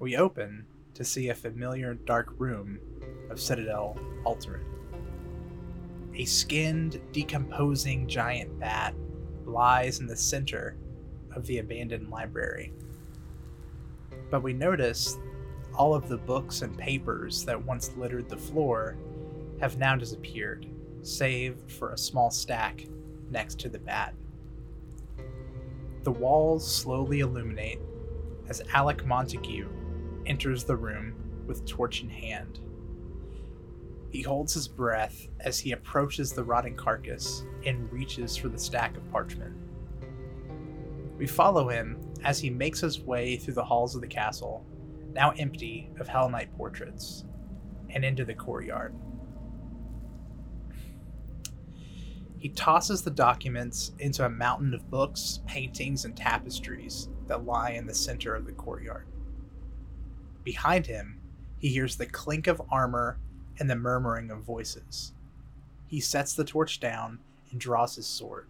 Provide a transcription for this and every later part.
We open to see a familiar dark room of Citadel Altarein. A skinned, decomposing giant bat lies in the center of the abandoned library. But we notice all of the books and papers that once littered the floor have now disappeared, save for a small stack next to the bat. The walls slowly illuminate as Alec Montague enters the room with torch in hand. He holds his breath as he approaches the rotting carcass and reaches for the stack of parchment. We follow him as he makes his way through the halls of the castle, now empty of Hell Knight portraits, and into the courtyard. He tosses the documents into a mountain of books, paintings, and tapestries that lie in the center of the courtyard. Behind him, he hears the clink of armor and the murmuring of voices. He sets the torch down and draws his sword.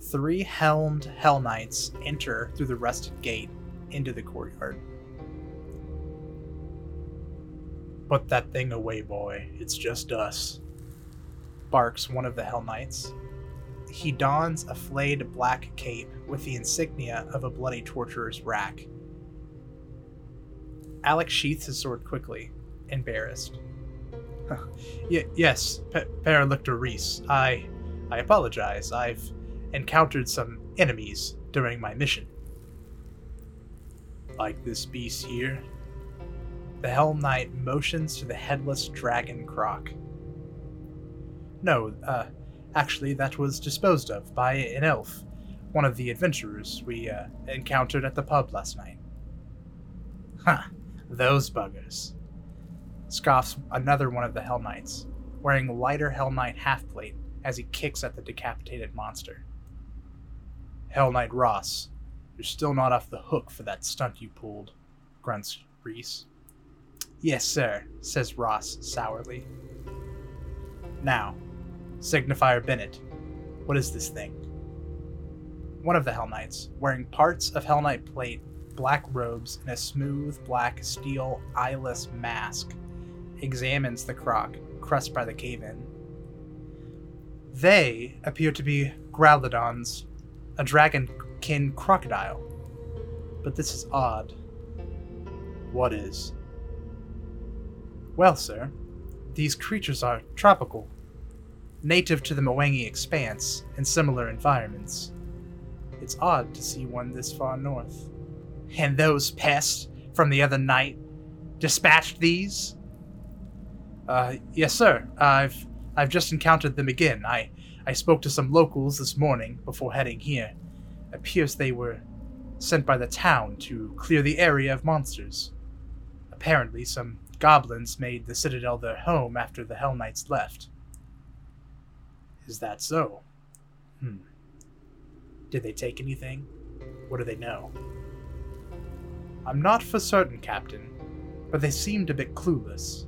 Three helmed Hell Knights enter through the rusted gate into the courtyard. Put that thing away, boy. It's just us, barks one of the Hell Knights. He dons a flayed black cape with the insignia of a bloody torturer's rack. Alex sheaths his sword quickly, embarrassed. y- yes, P- Paralictor Reese. I, I apologize. I've encountered some enemies during my mission. Like this beast here? The Hell Knight motions to the headless dragon croc. No, uh, actually, that was disposed of by an elf, one of the adventurers we uh, encountered at the pub last night. Huh, those buggers. Scoffs another one of the Hell Knights, wearing lighter Hell Knight half plate as he kicks at the decapitated monster. Hell Knight Ross, you're still not off the hook for that stunt you pulled, grunts Reese. Yes, sir, says Ross sourly. Now, Signifier Bennett, what is this thing? One of the Hell Knights, wearing parts of Hell Knight plate, black robes, and a smooth black steel eyeless mask, examines the croc crushed by the cave in. They appear to be Growlodons, a dragonkin crocodile. But this is odd. What is? Well, sir, these creatures are tropical, native to the Mwangi Expanse and similar environments. It's odd to see one this far north. And those pests from the other night dispatched these? Uh, yes, sir. I've I've just encountered them again. I I spoke to some locals this morning before heading here. Appears they were sent by the town to clear the area of monsters. Apparently, some goblins made the citadel their home after the Hell Knights left. Is that so? Hmm. Did they take anything? What do they know? I'm not for certain, Captain, but they seemed a bit clueless.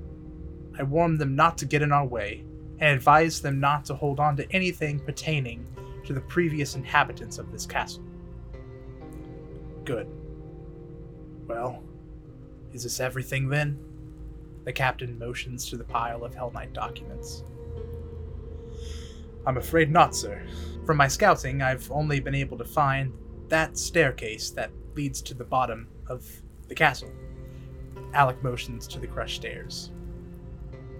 I warned them not to get in our way, and advised them not to hold on to anything pertaining to the previous inhabitants of this castle. Good. Well, is this everything then? The captain motions to the pile of Hell Knight documents. I'm afraid not, sir. From my scouting, I've only been able to find that staircase that leads to the bottom of the castle. Alec motions to the crushed stairs.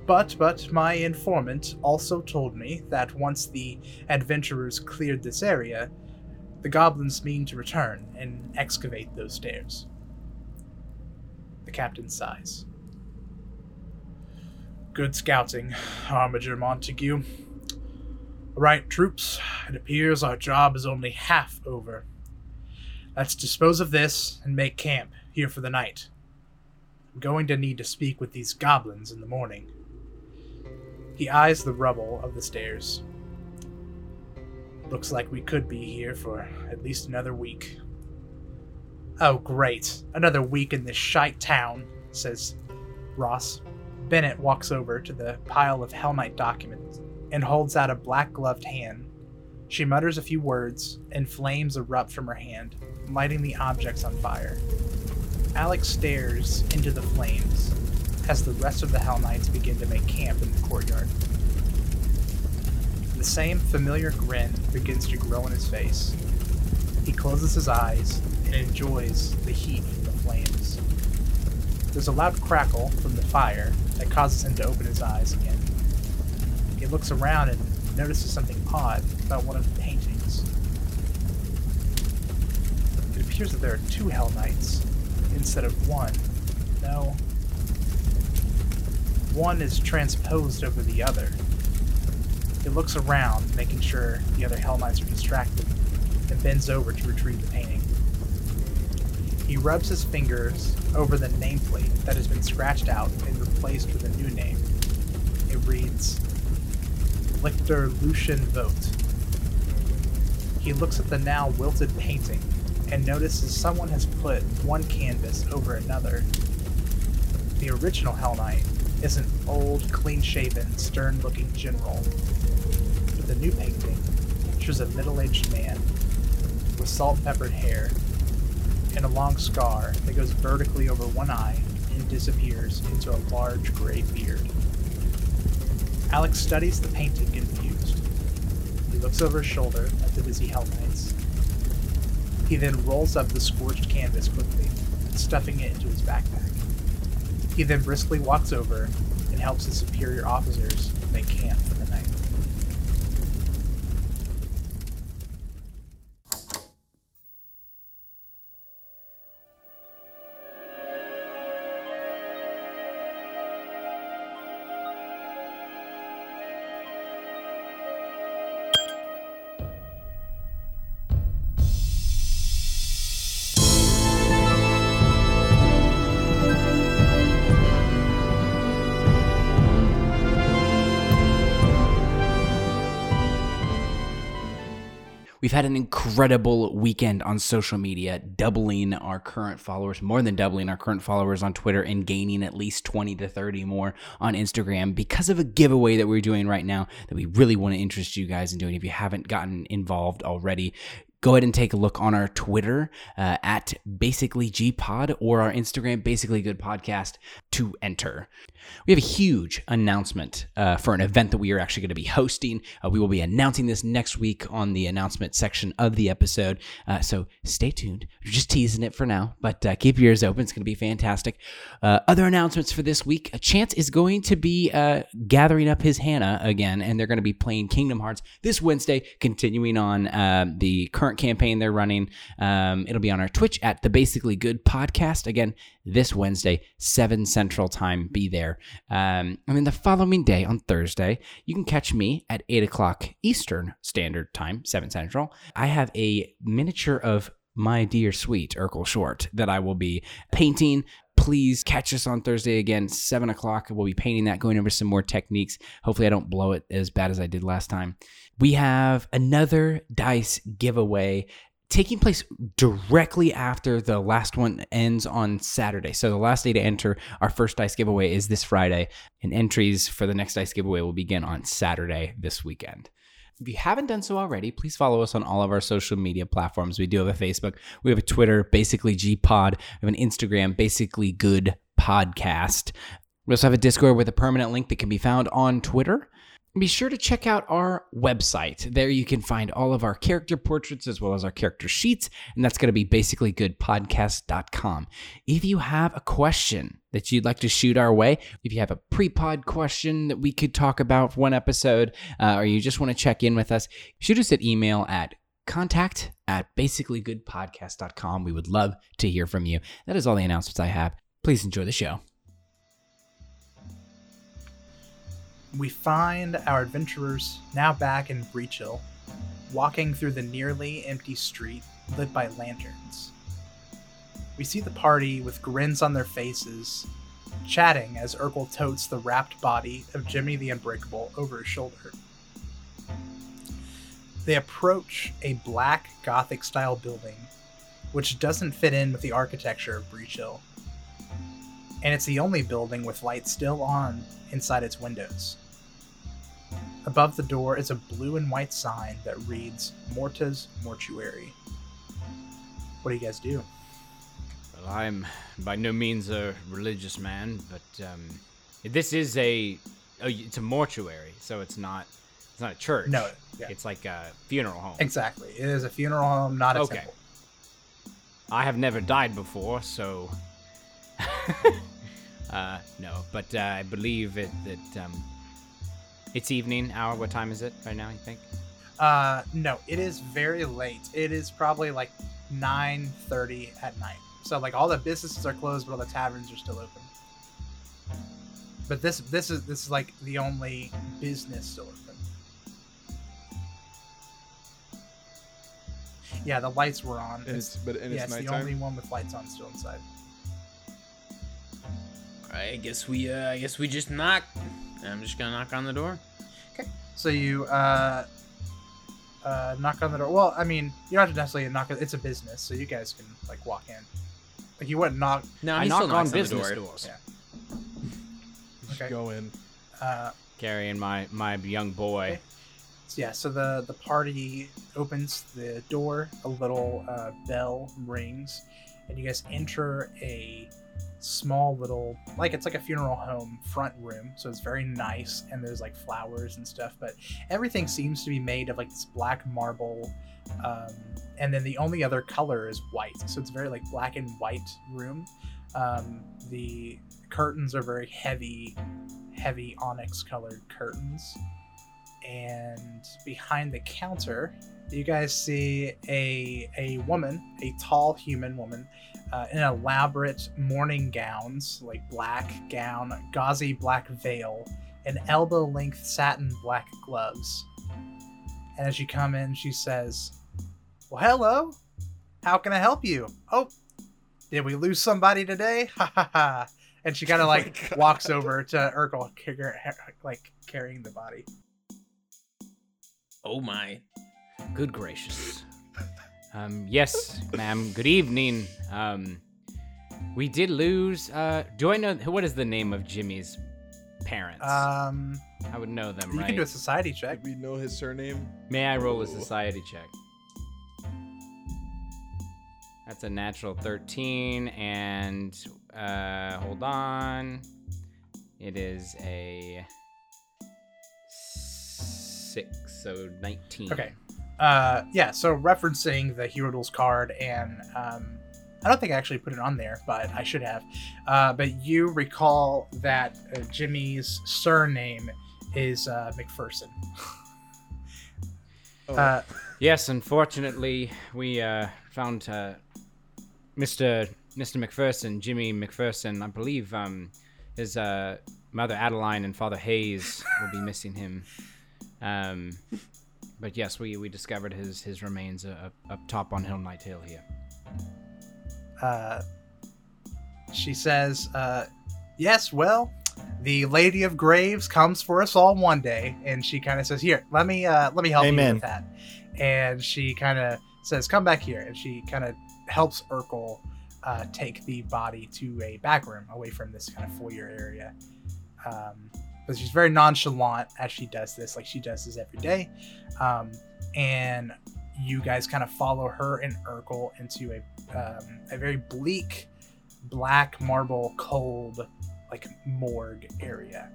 But, but, my informant also told me that once the adventurers cleared this area, the goblins mean to return and excavate those stairs. The captain sighs. Good scouting, Armiger Montague. Right, troops, it appears our job is only half over. Let's dispose of this and make camp here for the night. I'm going to need to speak with these goblins in the morning. He eyes the rubble of the stairs. Looks like we could be here for at least another week. Oh, great. Another week in this shite town, says Ross. Bennett walks over to the pile of Knight documents and holds out a black gloved hand. She mutters a few words, and flames erupt from her hand, lighting the objects on fire. Alex stares into the flames as the rest of the Hell Knights begin to make camp in the courtyard. The same familiar grin begins to grow on his face. He closes his eyes and enjoys the heat from the flames. There's a loud crackle from the fire that causes him to open his eyes again. He looks around and notices something odd about one of the paintings. It appears that there are two Hell Knights instead of one. No. One is transposed over the other. He looks around, making sure the other Hell Knights are distracted, and bends over to retrieve the painting. He rubs his fingers over the nameplate that has been scratched out and replaced with a new name. It reads Lictor Lucian Vote. He looks at the now wilted painting and notices someone has put one canvas over another. The original Hell Knight is an old, clean shaven, stern looking general. But the new painting shows a middle aged man with salt peppered hair and a long scar that goes vertically over one eye and disappears into a large gray beard. Alex studies the painting confused. He looks over his shoulder at the busy Hell Knights. He then rolls up the scorched canvas quickly, stuffing it into his backpack. He then briskly walks over and helps his superior officers make camp had an incredible weekend on social media, doubling our current followers, more than doubling our current followers on Twitter, and gaining at least 20 to 30 more on Instagram because of a giveaway that we're doing right now that we really want to interest you guys in doing. If you haven't gotten involved already, go ahead and take a look on our Twitter uh, at basically gpod or our Instagram basically good podcast to enter. We have a huge announcement uh, for an event that we are actually going to be hosting. Uh, we will be announcing this next week on the announcement section of the episode. Uh, so stay tuned. We're just teasing it for now, but uh, keep your ears open. It's going to be fantastic. Uh, other announcements for this week a Chance is going to be gathering up his Hannah again, and they're going to be playing Kingdom Hearts this Wednesday, continuing on the current campaign they're running. Um, it'll be on our Twitch at the Basically Good podcast. Again, this Wednesday, 7 Central Time. Be there. Um, and then the following day on Thursday, you can catch me at 8 o'clock Eastern Standard Time, 7 Central. I have a miniature of my dear sweet Urkel Short that I will be painting. Please catch us on Thursday again, 7 o'clock. We'll be painting that, going over some more techniques. Hopefully, I don't blow it as bad as I did last time. We have another dice giveaway taking place directly after the last one ends on Saturday. So the last day to enter our first dice giveaway is this Friday, and entries for the next dice giveaway will begin on Saturday this weekend. If you haven't done so already, please follow us on all of our social media platforms. We do have a Facebook, we have a Twitter, basically G Pod, we have an Instagram, basically Good Podcast. We also have a Discord with a permanent link that can be found on Twitter be sure to check out our website. There you can find all of our character portraits as well as our character sheets, and that's going to be basically goodpodcast.com. If you have a question that you'd like to shoot our way, if you have a pre pod question that we could talk about for one episode, uh, or you just want to check in with us, shoot us an email at contact at basicallygoodpodcast.com. We would love to hear from you. That is all the announcements I have. Please enjoy the show. We find our adventurers now back in Breachill, walking through the nearly empty street lit by lanterns. We see the party with grins on their faces, chatting as Urkel totes the wrapped body of Jimmy the Unbreakable over his shoulder. They approach a black Gothic style building, which doesn't fit in with the architecture of Breachill. And it's the only building with lights still on inside its windows. Above the door is a blue and white sign that reads Morta's Mortuary. What do you guys do? Well, I'm by no means a religious man, but um, this is a, a it's a mortuary, so it's not it's not a church. No, yeah. it's like a funeral home. Exactly. It is a funeral home, not a Okay. temple. I have never died before, so uh, no. But uh, I believe it that um, it's evening hour. What time is it right now? You think? Uh, no, it is very late. It is probably like 9:30 at night. So like all the businesses are closed, but all the taverns are still open. But this this is this is like the only business still open. Yeah, the lights were on. And it's but and yeah, it's it's the only one with lights on still inside. I guess we uh I guess we just knock. I'm just gonna knock on the door. Okay. So you uh, uh, knock on the door. Well, I mean, you don't have to necessarily knock. It's a business, so you guys can like walk in. Like you wouldn't knock. No, I he knock still on the business door. doors. Yeah. Just Okay. Go in. Uh, Carrying my my young boy. Okay. so yeah. So the the party opens the door. A little uh, bell rings, and you guys enter a small little like it's like a funeral home front room so it's very nice and there's like flowers and stuff but everything seems to be made of like this black marble um, and then the only other color is white so it's very like black and white room. Um, the curtains are very heavy heavy onyx colored curtains. And behind the counter you guys see a a woman a tall human woman uh, in elaborate morning gowns like black gown gauzy black veil and elbow length satin black gloves and as you come in she says well hello how can i help you oh did we lose somebody today ha ha ha and she kind of Oh like God. walks over to urkel like carrying the body Oh my. Good gracious. Um, yes, ma'am. Good evening. Um, we did lose. Uh, do I know what is the name of Jimmy's parents? um I would know them, you right? can do a society check Did we know his surname? May I roll a society check? That's a natural 13, and uh, hold on. It is a six, so 19. Okay. Uh, yeah. So referencing the Hero Duels card, and um, I don't think I actually put it on there, but I should have. Uh, but you recall that uh, Jimmy's surname is uh, McPherson. Oh, Uh, Yes, unfortunately, we uh, found uh, Mr. Mr. McPherson, Jimmy McPherson. I believe um, his uh, mother Adeline and father Hayes will be missing him. Um, but yes, we, we discovered his his remains uh, up, up top on Hellknight Hill here. Uh, she says, uh, "Yes, well, the Lady of Graves comes for us all one day." And she kind of says, "Here, let me uh, let me help you with that." And she kind of says, "Come back here," and she kind of helps Urkel uh, take the body to a back room away from this kind of foyer area. Um, but she's very nonchalant as she does this, like she does this every day. Um, and you guys kind of follow her and Urkel into a um, a very bleak, black marble, cold, like morgue area,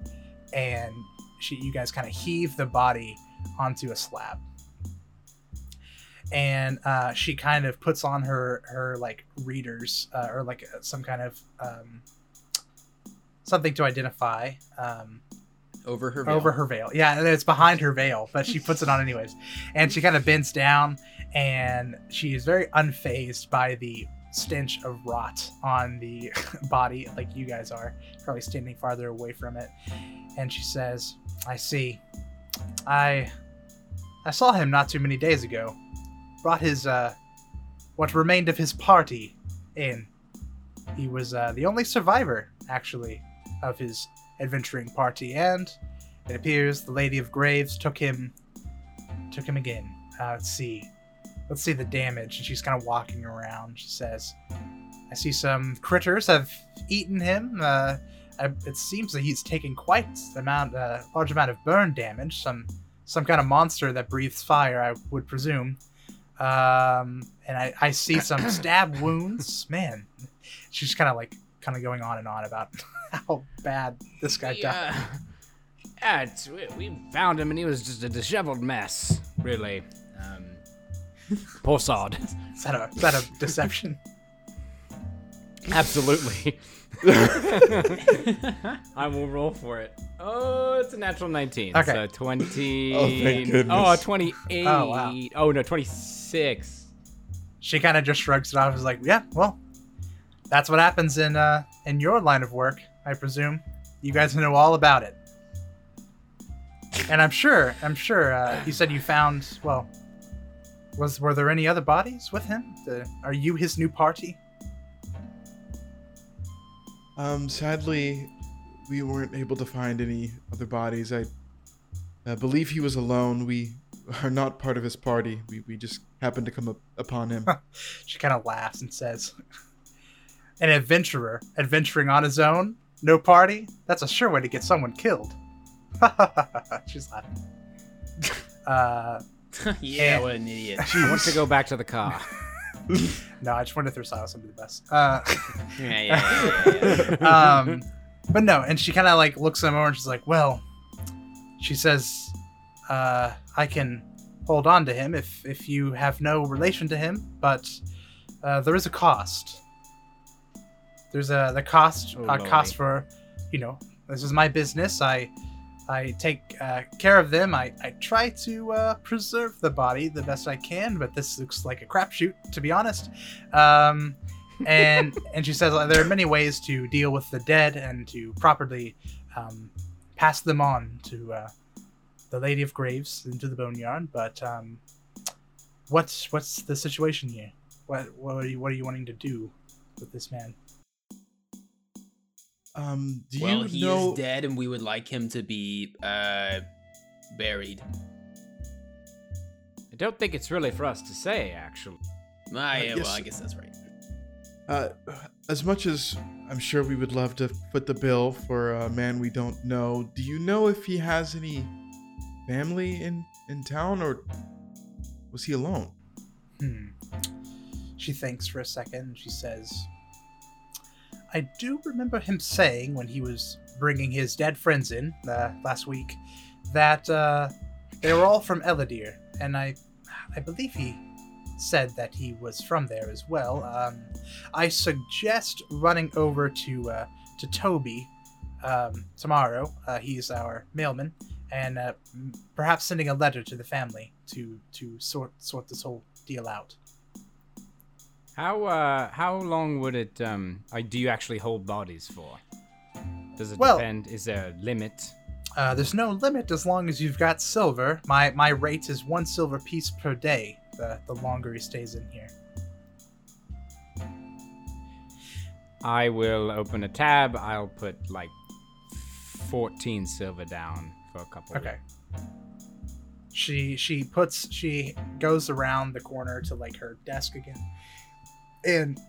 and she, you guys kind of heave the body onto a slab, and uh, she kind of puts on her her like readers uh, or like some kind of um, something to identify um, Over her veil. over her veil. Yeah, it's behind her veil, but she puts it on anyways. And she kind of bends down and she is very unfazed by the stench of rot on the body, like you guys are, probably standing farther away from it. And she says, I see. I I saw him not too many days ago. Brought his uh what remained of his party in. He was uh, the only survivor, actually, of his adventuring party, and it appears the Lady of Graves took him took him again. Uh, let's see. Let's see the damage. And she's kind of walking around. She says, I see some critters have eaten him. Uh, I, it seems that he's taken quite amount, uh, large amount of burn damage. Some some kind of monster that breathes fire, I would presume. Um, and I, I see some stab wounds. Man, she's kind of like kind of going on and on about how bad this guy We, died. yeah, it's, we, we found him and he was just a disheveled mess, really. Um, poor sod. Is that a is that a deception? Absolutely. I will roll for it. Oh, it's a natural 19. Okay. So 20. Oh, thank goodness. Oh, 28. Oh, wow. Oh, no, 26. she kind of just shrugs it off. Is like, yeah, well, that's what happens in uh in your line of work, I presume. You guys know all about it. And I'm sure, I'm sure. Uh, you said you found. Well, was were there any other bodies with him? The, are you his new party? Um, sadly, we weren't able to find any other bodies. I uh, believe he was alone. We are not part of his party. We, we just happened to come up upon him. She kind of laughs and says, "An adventurer adventuring on his own, no party. That's a sure way to get someone killed." She's laughing. Uh, yeah, what an idiot. I want to go back to the car. no, I just wanted to throw silence under the bus. Uh, Yeah, yeah, yeah, yeah, yeah. um, but no, and she kind of like looks at him over and she's like, "Well," she says, uh, "I can hold on to him if if you have no relation to him, but uh, there is a cost. There's a the cost Oh, uh, cost for, you know, this is my business. I." I take uh, care of them. I, I try to uh, preserve the body the best I can, but this looks like a crapshoot, to be honest. Um, and and she says there are many ways to deal with the dead and to properly um, pass them on to uh, the Lady of Graves into the boneyard. But um, what's what's the situation here? What what are you what are you wanting to do with this man? Um, do well, you he know? is dead, and we would like him to be uh, buried. I don't think it's really for us to say, actually. Ah, yeah, yes. well, I guess that's right. Uh, as much as I'm sure we would love to foot the bill for a man we don't know, do you know if he has any family in in town, or was he alone? Hmm. She thinks for a second she says, I do remember him saying when he was bringing his dead friends in uh, last week that uh, they were all from Elidir, and I, I believe he said that he was from there as well. Um, I suggest running over to uh, to Toby um, tomorrow. Uh, he's our mailman, and uh, perhaps sending a letter to the family to to sort sort this whole deal out. How uh how long would it um do you actually hold bodies for? Does it Well- depend? Is there a limit? Uh, there's no limit as long as you've got silver. My my rate is one silver piece per day. The the longer he stays in here. I will open a tab. I'll put like 14 silver down for a couple. Okay. She she puts she goes around the corner to like her desk again, and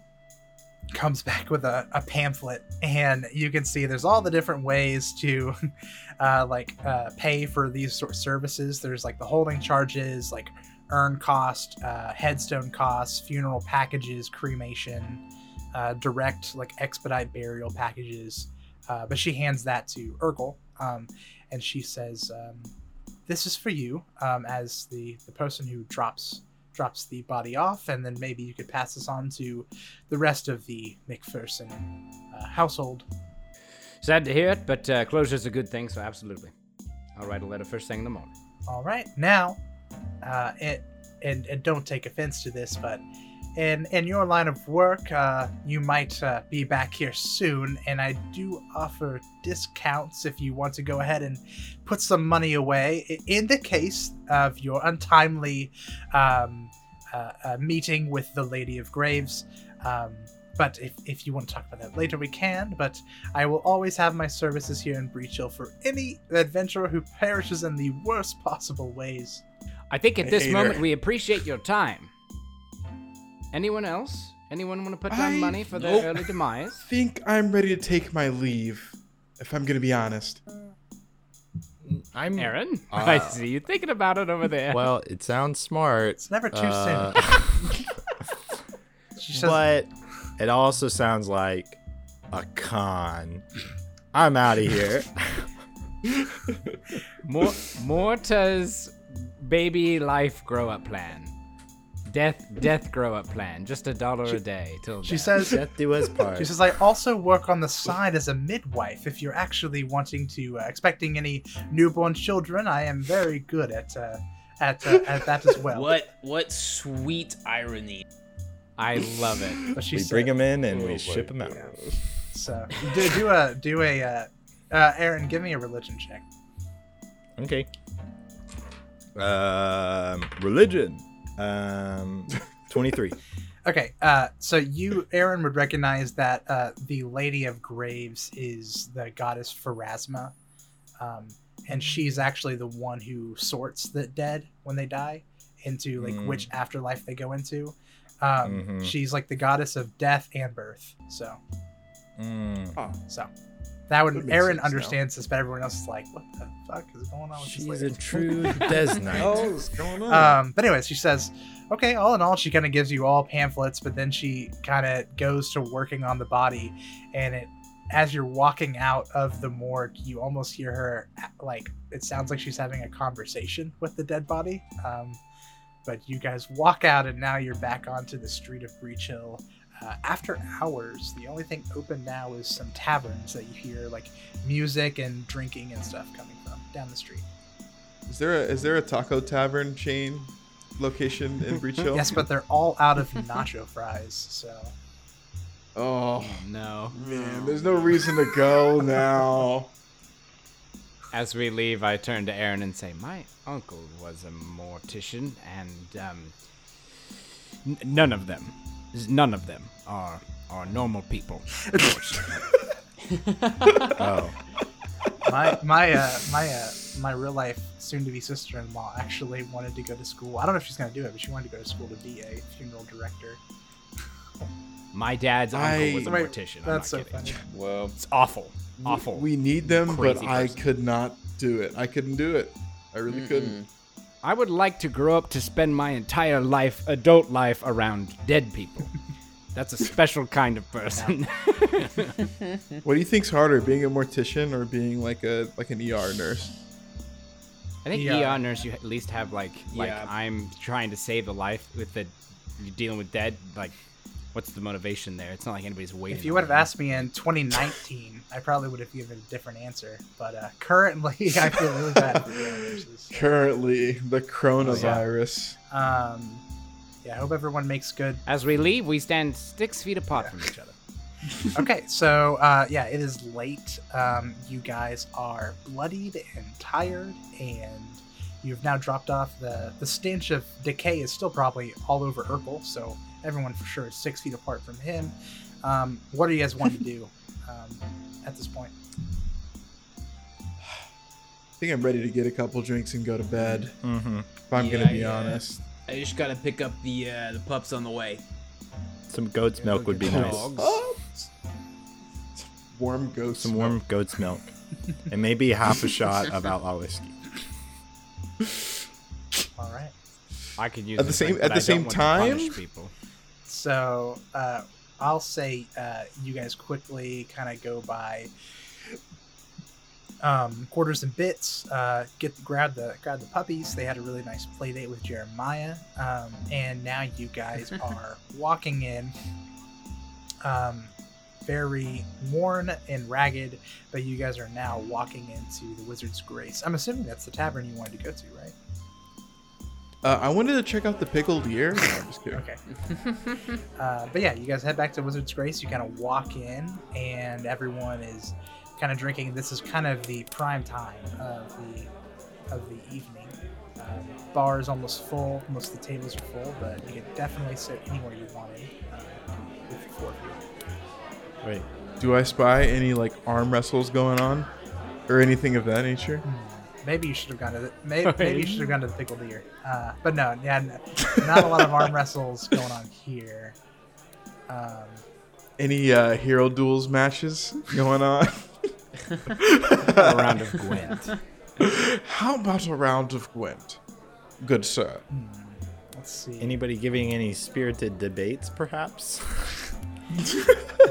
comes back with a, a pamphlet. And you can see there's all the different ways to uh, like uh, pay for these sort of services. There's like the holding charges like earn cost uh, headstone costs funeral packages cremation uh, direct like expedite burial packages. Uh, but she hands that to urkel um, and she says um, this is for you um, as the the person who drops drops the body off and then maybe you could pass this on to the rest of the McPherson uh, household. Sad to hear it, but uh, closure's a good thing, so absolutely. I'll write a letter first thing in the morning. All right, now, uh, it, and and don't take offense to this, but in in your line of work, uh, you might uh, be back here soon, and I do offer discounts if you want to go ahead and put some money away in the case of your untimely um, uh, uh, meeting with the Lady of Graves. Um, but if, if you want to talk about that later, we can. But I will always have my services here in Breachill for any adventurer who perishes in the worst possible ways. I think at I this moment her. we appreciate your time. Anyone else? Anyone want to put down I- money for their Nope. early demise? I think I'm ready to take my leave, if I'm gonna be honest. I'm Aaron, I Uh, see you thinking about it over there. Well, it sounds smart. It's never too uh, soon. But It also sounds like a con. I'm out of here. Mor- Morta's baby life grow up plan. Death death grow up plan. Just a dollar a day till She death. says, Death do us part. She says, I also work on the side as a midwife. If you're actually wanting to, uh, expecting any newborn children, I am very good at uh, at, uh, at that as well. What what sweet irony. I love it. But she we said- bring them in and Oh we ship them out. So do, do a do a uh, uh, Aaron, give me a religion check. Okay. Um, religion. Um, 23. Okay, uh, so you, Aaron, would recognize that uh, the Lady of Graves is the goddess Pharasma, um, and she's actually the one who sorts the dead when they die into like Mm. which afterlife they go into. Um, Mhm. She's like the goddess of death and birth. So, Mm. Oh, so that would That Aaron sense now. understands this, but everyone else is like, "What the fuck is going on with She's this a lady?" true Des Knight. oh, what's going on? Um, but anyways, she says, okay, all in all, she kind of gives you all pamphlets, but then she kind of goes to working on the body, and it, as you're walking out of the morgue, you almost hear her like it sounds like she's having a conversation with the dead body. Um, but you guys walk out, and now you're back onto the street of Breachill. Uh, after hours, the only thing open now is some taverns that you hear like music and drinking and stuff coming from down the street. is there a is there a taco tavern chain location in Breachill? Yes, but they're all out of nacho fries, so. Oh No. man, there's no reason to go now. As we leave, I turn to Aaron and say, "My uncle was a mortician, and um, n- none of them, none of them are are normal people." Oh. my my uh my uh my real life soon to be sister in law actually wanted to go to school. I don't know if she's gonna do it, but she wanted to go to school to be a funeral director. My dad's uncle was a Wait, mortician. I'm That's not so kidding. funny. Well, It's awful, awful. We need them, but Crazy I could not do it. I couldn't do it. I really couldn't. I would like to grow up to spend my entire life, adult life, around dead people. That's a special kind of person. What do you think's harder, being a mortician or being like a like an ER nurse? I think Yeah. ER nurse, you at least have like like Yeah. I'm trying to save the life with the you're dealing with dead. Like, what's the motivation there? It's not like anybody's waiting. If you would have asked me in 2019, I probably would have given a different answer. But uh, currently, I feel really bad for funeral nurses. Currently, the coronavirus. Um, yeah, I hope everyone makes good As we leave, we stand six feet apart from each other. okay, so uh, yeah, it is late. Um, you guys are bloodied and tired, and you've now dropped off. the The stench of decay is still probably all over Urkel, so everyone for sure is six feet apart from him. Um, what do you guys want to do um, at this point? I think I'm ready to get a couple drinks and go to bed. Mm-hmm. If I'm Yeah, gonna be yeah. honest. I just gotta pick up the uh, the pups on the way. Some goat's milk would be nice. Oh, warm ghost. Some warm goat's milk. and maybe half a shot of outlaw whiskey. All right. I could use At the same- at the I same time? people. So uh, I'll say uh, you guys quickly kind of go by um, quarters and bits. Uh, get grab the grab the puppies. They had a really nice play date with Jeremiah, um, and now you guys are walking in, um, very worn and ragged. But you guys are now walking into the Wizard's Grace. I'm assuming that's the tavern you wanted to go to, right? Uh, I wanted to check out the pickled ear. No, I'm just kidding. Okay. uh, but yeah, you guys head back to Wizard's Grace. You kind of walk in, and everyone is kind of drinking. This is kind of the prime time of the of the evening. Um, bar is almost full. Most of the tables are full, but you can definitely sit anywhere you wanted uh, with the four of you. Wait. Do I spy any like arm wrestles going on, or anything of that nature? Maybe you should have gone to the maybe, maybe you should have gone to the pickled ear. Uh, but no, yeah, not a lot of arm wrestles going on here. Um, Any uh, hero duels matches going on? A round of Gwent. How about a round of Gwent, good sir? let's see. Anybody giving any spirited debates, perhaps?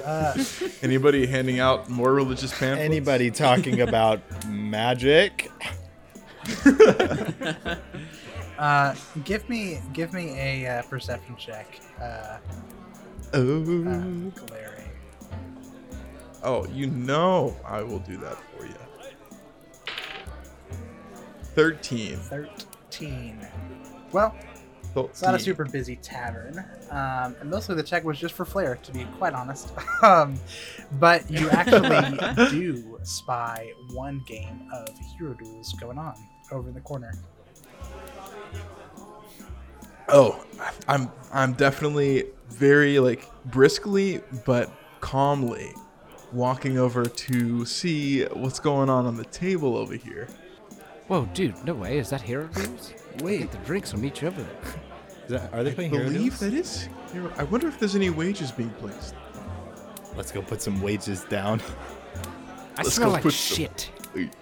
Uh, Anybody handing out more religious pamphlets? Anybody talking about magic? uh, give me give me a uh, perception check, uh, Oh. uh, Larry. Oh, you know I will do that for you. 13. Thirteen. Well, It's not a super busy tavern, um, and mostly the check was just for flair, to be quite honest. um, but you actually do spy one game of hero duels going on over in the corner. Oh, I'm I'm definitely very like briskly but calmly walking over to see what's going on on the table over here. Whoa, dude, no way. Is that hero dudes? Wait, the drinks will each you over there. Is that, are they I playing Hero believe that is. I wonder if there's any wages being placed. Let's go put some wages down. I Let's smell go like put some- shit.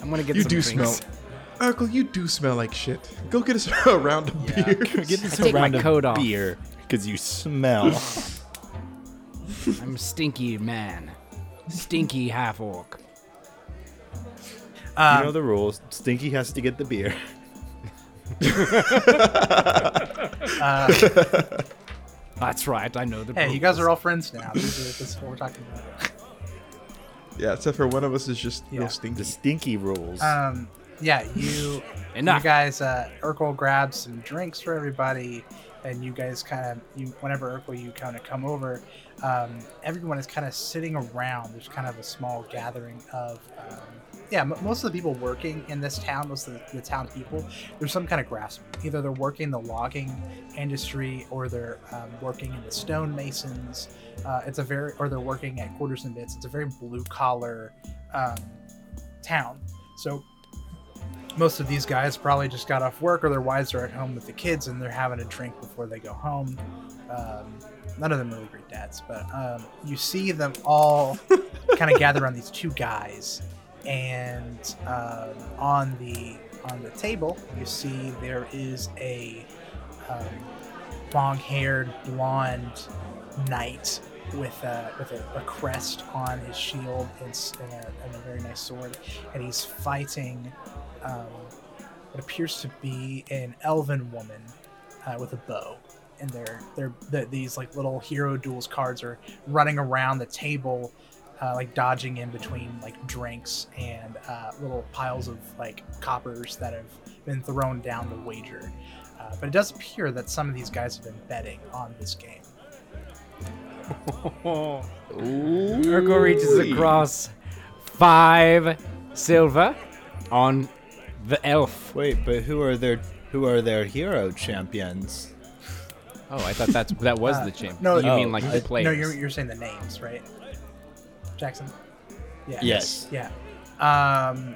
I'm gonna get You some do drinks. smell. Urkel, you do smell like shit. Go get us a round of Yeah. beer. Get us I a take my round of coat off. beer because you smell. I'm a stinky man. Stinky half orc. Um, you know the rules. Stinky has to get the beer. Uh, That's right, I know the hey, you guys are all friends now. This is, this is what we're talking about. yeah, except for one of us is just Yeah. real stinky. The stinky rules. Um, yeah, you Enough. You guys, uh, Urkel grabs some drinks for everybody, and you guys kind of, you whenever Urkel, you kind of come over, um, everyone is kind of sitting around. There's kind of a small gathering of, um, yeah, m- most of the people working in this town, most of the, the town people, there's some kind of grasp. Either they're working the logging industry, or they're um, working in the stonemasons. Uh, it's a very, or they're working at quarters and bits. It's a very blue collar um, town. So most of these guys probably just got off work or their wives are at home with the kids and they're having a drink before they go home. Um, none of them really great dads, but um, you see them all kind of gather around these two guys, and um, on the on the table you see there is a um, long-haired blonde knight with a with a, a crest on his shield and, and, a, and a very nice sword, and he's fighting um, what appears to be an elven woman uh, with a bow. And they're they're the, these like little hero duels cards are running around the table, uh, like dodging in between like drinks and uh, little piles of like coppers that have been thrown down the wager. Uh, but it does appear that some of these guys have been betting on this game. Urkel reaches across five silver on the elf. Wait, but who are their who are their hero champions? Oh, I thought that's that was Uh, the champion. no, you Oh, mean like the I- players? No, you're, you're saying the names, right? Jackson? Yeah. Yes. Yeah. Um,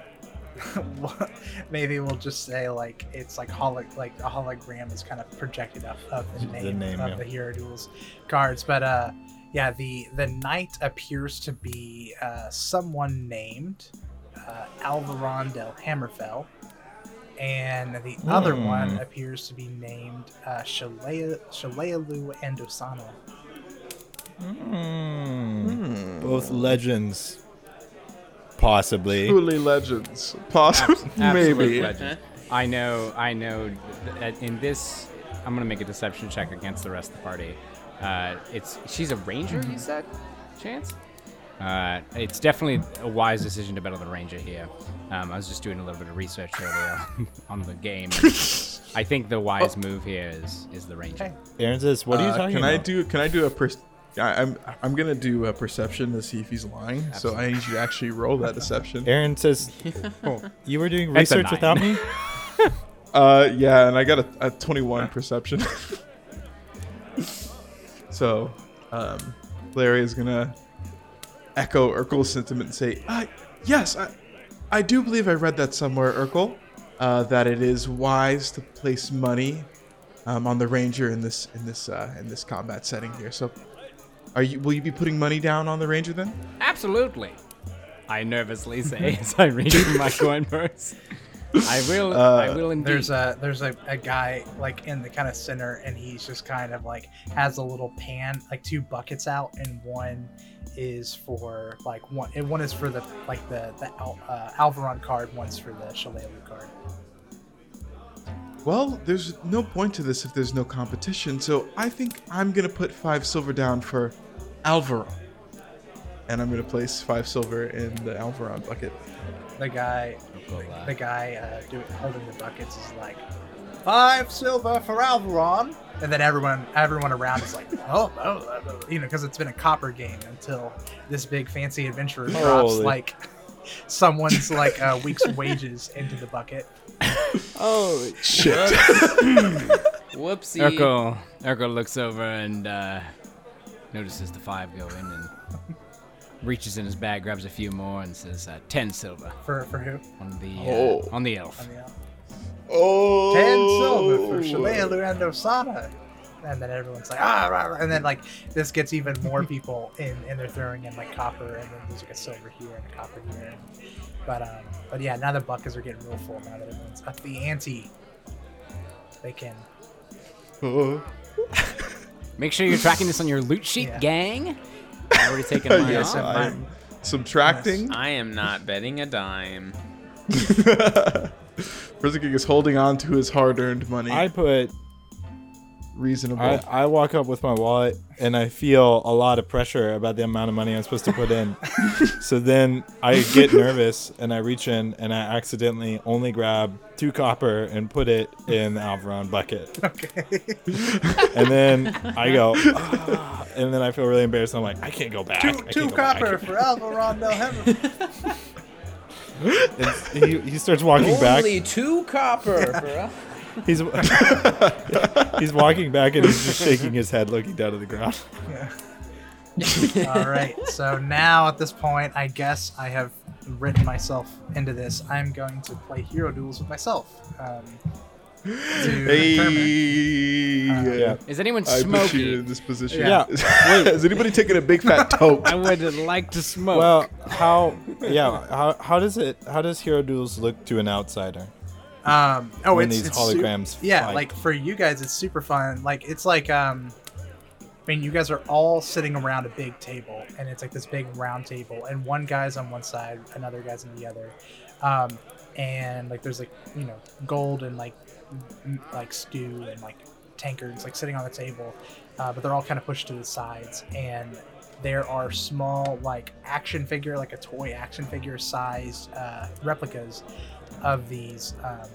maybe we'll just say like it's like holo- like a hologram is kind of projected up of the The name, name, of yeah. the hero duels cards, but uh, yeah, the the knight appears to be uh, someone named uh, Alvaron del Hammerfell. And the other Hmm. one appears to be named uh, Shalea, Shalelu Andosana. Hmm. Both legends, possibly. Truly legends. Possibly. Maybe. legend. I know. I know. That in this, I'm gonna make a deception check against the rest of the party. Uh, it's she's a ranger. You said, Chance. Uh, it's definitely a wise decision to bet on the ranger here. Um, I was just doing a little bit of research earlier on the game. I think the wise move here is is the ranger. Okay. Aaron says, "What are you Uh, talking can about?" I do? Can I do a? Per- I, I'm I'm gonna do a perception to see if he's lying. So I need you to actually roll that deception. Aaron says, "You were doing research without me." Uh, yeah, and I got a, a 21 perception. so, um, Larry is gonna echo Urkel's sentiment and say, uh, "Yes, I, I do believe I read that somewhere, Urkel, uh, that it is wise to place money um, on the ranger in this in this uh, in this combat setting here. So, are you will you be putting money down on the ranger then? Absolutely. I nervously say as I reach for my coin purse. I will. Uh, I will indeed. There's a there's a, a guy like in the kind of center, and he's just kind of like has a little pan, like two buckets out, and one is for like one, and one is for the like the the Al, uh, Alvaron card, one's for the Shalelu card. Well, there's no point to this if there's no competition, so I think I'm gonna put five silver down for Alvaro. And I'm gonna place five silver in the Alvaron bucket. The guy, the guy uh, doing holding the buckets is like five silver for Alvaron, and then everyone everyone around is like, oh, oh, oh," you know, because it's been a copper game until this big fancy adventurer drops Holy. like someone's like a week's wages into the bucket. Oh, Shit. Whoopsie. Urkel. Urkel looks over and uh, notices the five go in and reaches in his bag, grabs a few more, and says, uh, 10 silver For for who? on the uh, Oh. on the elf. On the elf. oh. Ten silver for Shalelu Andosana. And then everyone's like, ah, rah, rah. and then like this gets even more people in, and they're throwing in like copper, and then there's like a silver here and a copper here. And, but um, but yeah, now the buckets are getting real full now that everyone's up the ante. They can. Make sure you're tracking this on your loot sheet, Yeah. gang. I've already taken mine yes, off. I'm subtracting. I am not betting a dime. Prison is holding on to his hard-earned money. I put. Reasonable. I, I walk up with my wallet and I feel a lot of pressure about the amount of money I'm supposed to put in. so then I get nervous and I reach in and I accidentally only grab two copper and put it in the Alvaron bucket. Okay. And then I go, "Ah," and then I feel really embarrassed. I'm like, I can't go back. I two can't two go back." copper for Alvaron Del Heaven. And he, he starts walking back. Only two copper. bro. He's he's walking back and he's just shaking his head, looking down at the ground. All right. So now at this point, I guess I have written myself into this. I'm going to play hero duels with myself. Um, to determine. hey. Yeah. Is anyone I put you smoking? in this position. Yeah. Is, is anybody taking a big fat toke? I would like to smoke. Well, how? Yeah. How, how does it? How does Hero Duels look to an outsider? Um, oh, when it's, these it's su- holograms yeah, fight. like for you guys, it's super fun. Like it's like um, I mean, you guys are all sitting around a big table, and it's like this big round table, and one guy's on one side, another guy's on the other, um, and like there's like you know gold and like m- like stew and like tankards like sitting on the table, uh, but they're all kind of pushed to the sides, and there are small like action figure, like a toy action figure sized uh, replicas of these um,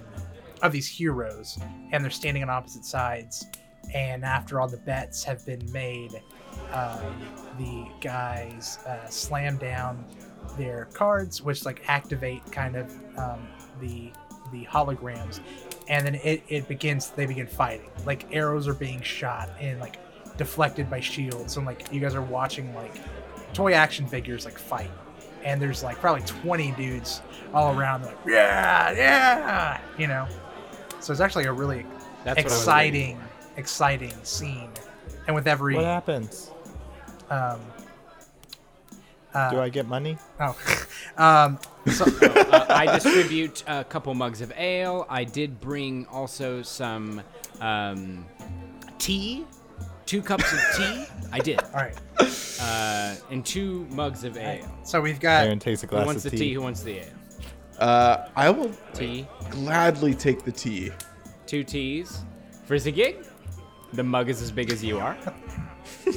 of these heroes, and they're standing on opposite sides. And after all the bets have been made, um, the guys uh, slam down their cards, which like activate kind of um, the the holograms, and then it, it begins. They begin fighting. Like arrows are being shot and like deflected by shields, and like you guys are watching like toy action figures like fight. And there's like probably 20 dudes all around, like yeah, yeah, you know. So it's actually a really That's what I was exciting, exciting scene. And with every What happens? um, uh, Do I get money? oh, um, so, uh, I distribute a couple mugs of ale. I did bring also some um, tea, two cups of tea. I did, all right. uh, and two mugs of all right. ale. So we've got Aaron takes a Who glass wants the of tea? tea. Who wants the ale? Uh, I will Tea, gladly take the tea. two teas. For the gig, the mug is as big as you are.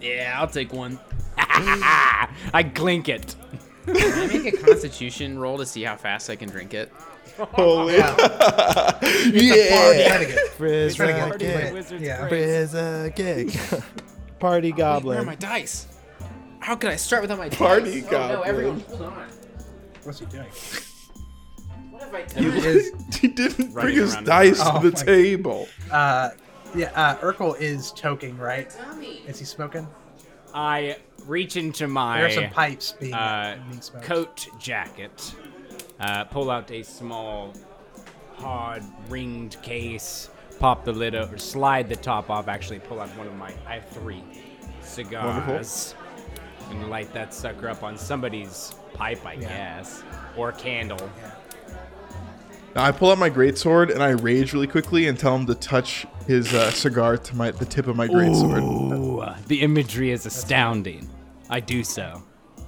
Yeah, I'll take one. I clink it. Can I make a constitution roll to see how fast I can drink it? Holy yeah. yeah! trying Frizz a get gig. Wizard's yeah. Grace. Frizz a gig. Party Wait, where are goblin. my dice? How could I start without my Party dice? Oh, no, everyone, hold on. What's he doing? What have I He done? is, He didn't bring his around. dice Oh to the my- table. uh, yeah. Uh, Urkel is toking, right? Tell. Is he smoking? I reach into my There are some my pipes being, uh, being smoked. coat jacket, uh, pull out a small, hard ringed case, pop the lid over, slide the top off. Actually, pull out one of my. I have three cigars, and light that sucker up on somebody's pipe, I Yeah. guess, or candle. Yeah. Now I pull out my greatsword and I rage really quickly and tell him to touch his uh, cigar to my the tip of my greatsword. Ooh, the imagery is astounding. I do so.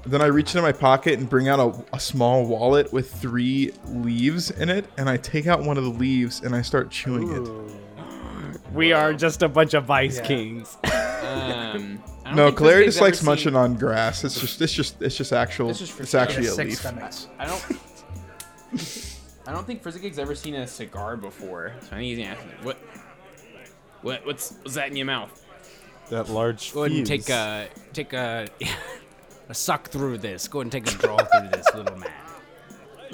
Then I reach into my pocket and bring out a, a small wallet with three leaves in it, and I take out one of the leaves and I start chewing it. We are just a bunch of vice Yeah. kings. Um, No, think Claire just likes seen- munching on grass. It's just, it's just, it's just actual. It's just it's sure. actually Yeah, a leaf. stomachs. I don't. I don't think Frizzigig's ever seen a cigar before. So I think he's gonna ask me, what? What? What's what's that in your mouth? That large Go ahead and take a take a a suck through this. Go ahead and take a draw through this, little man.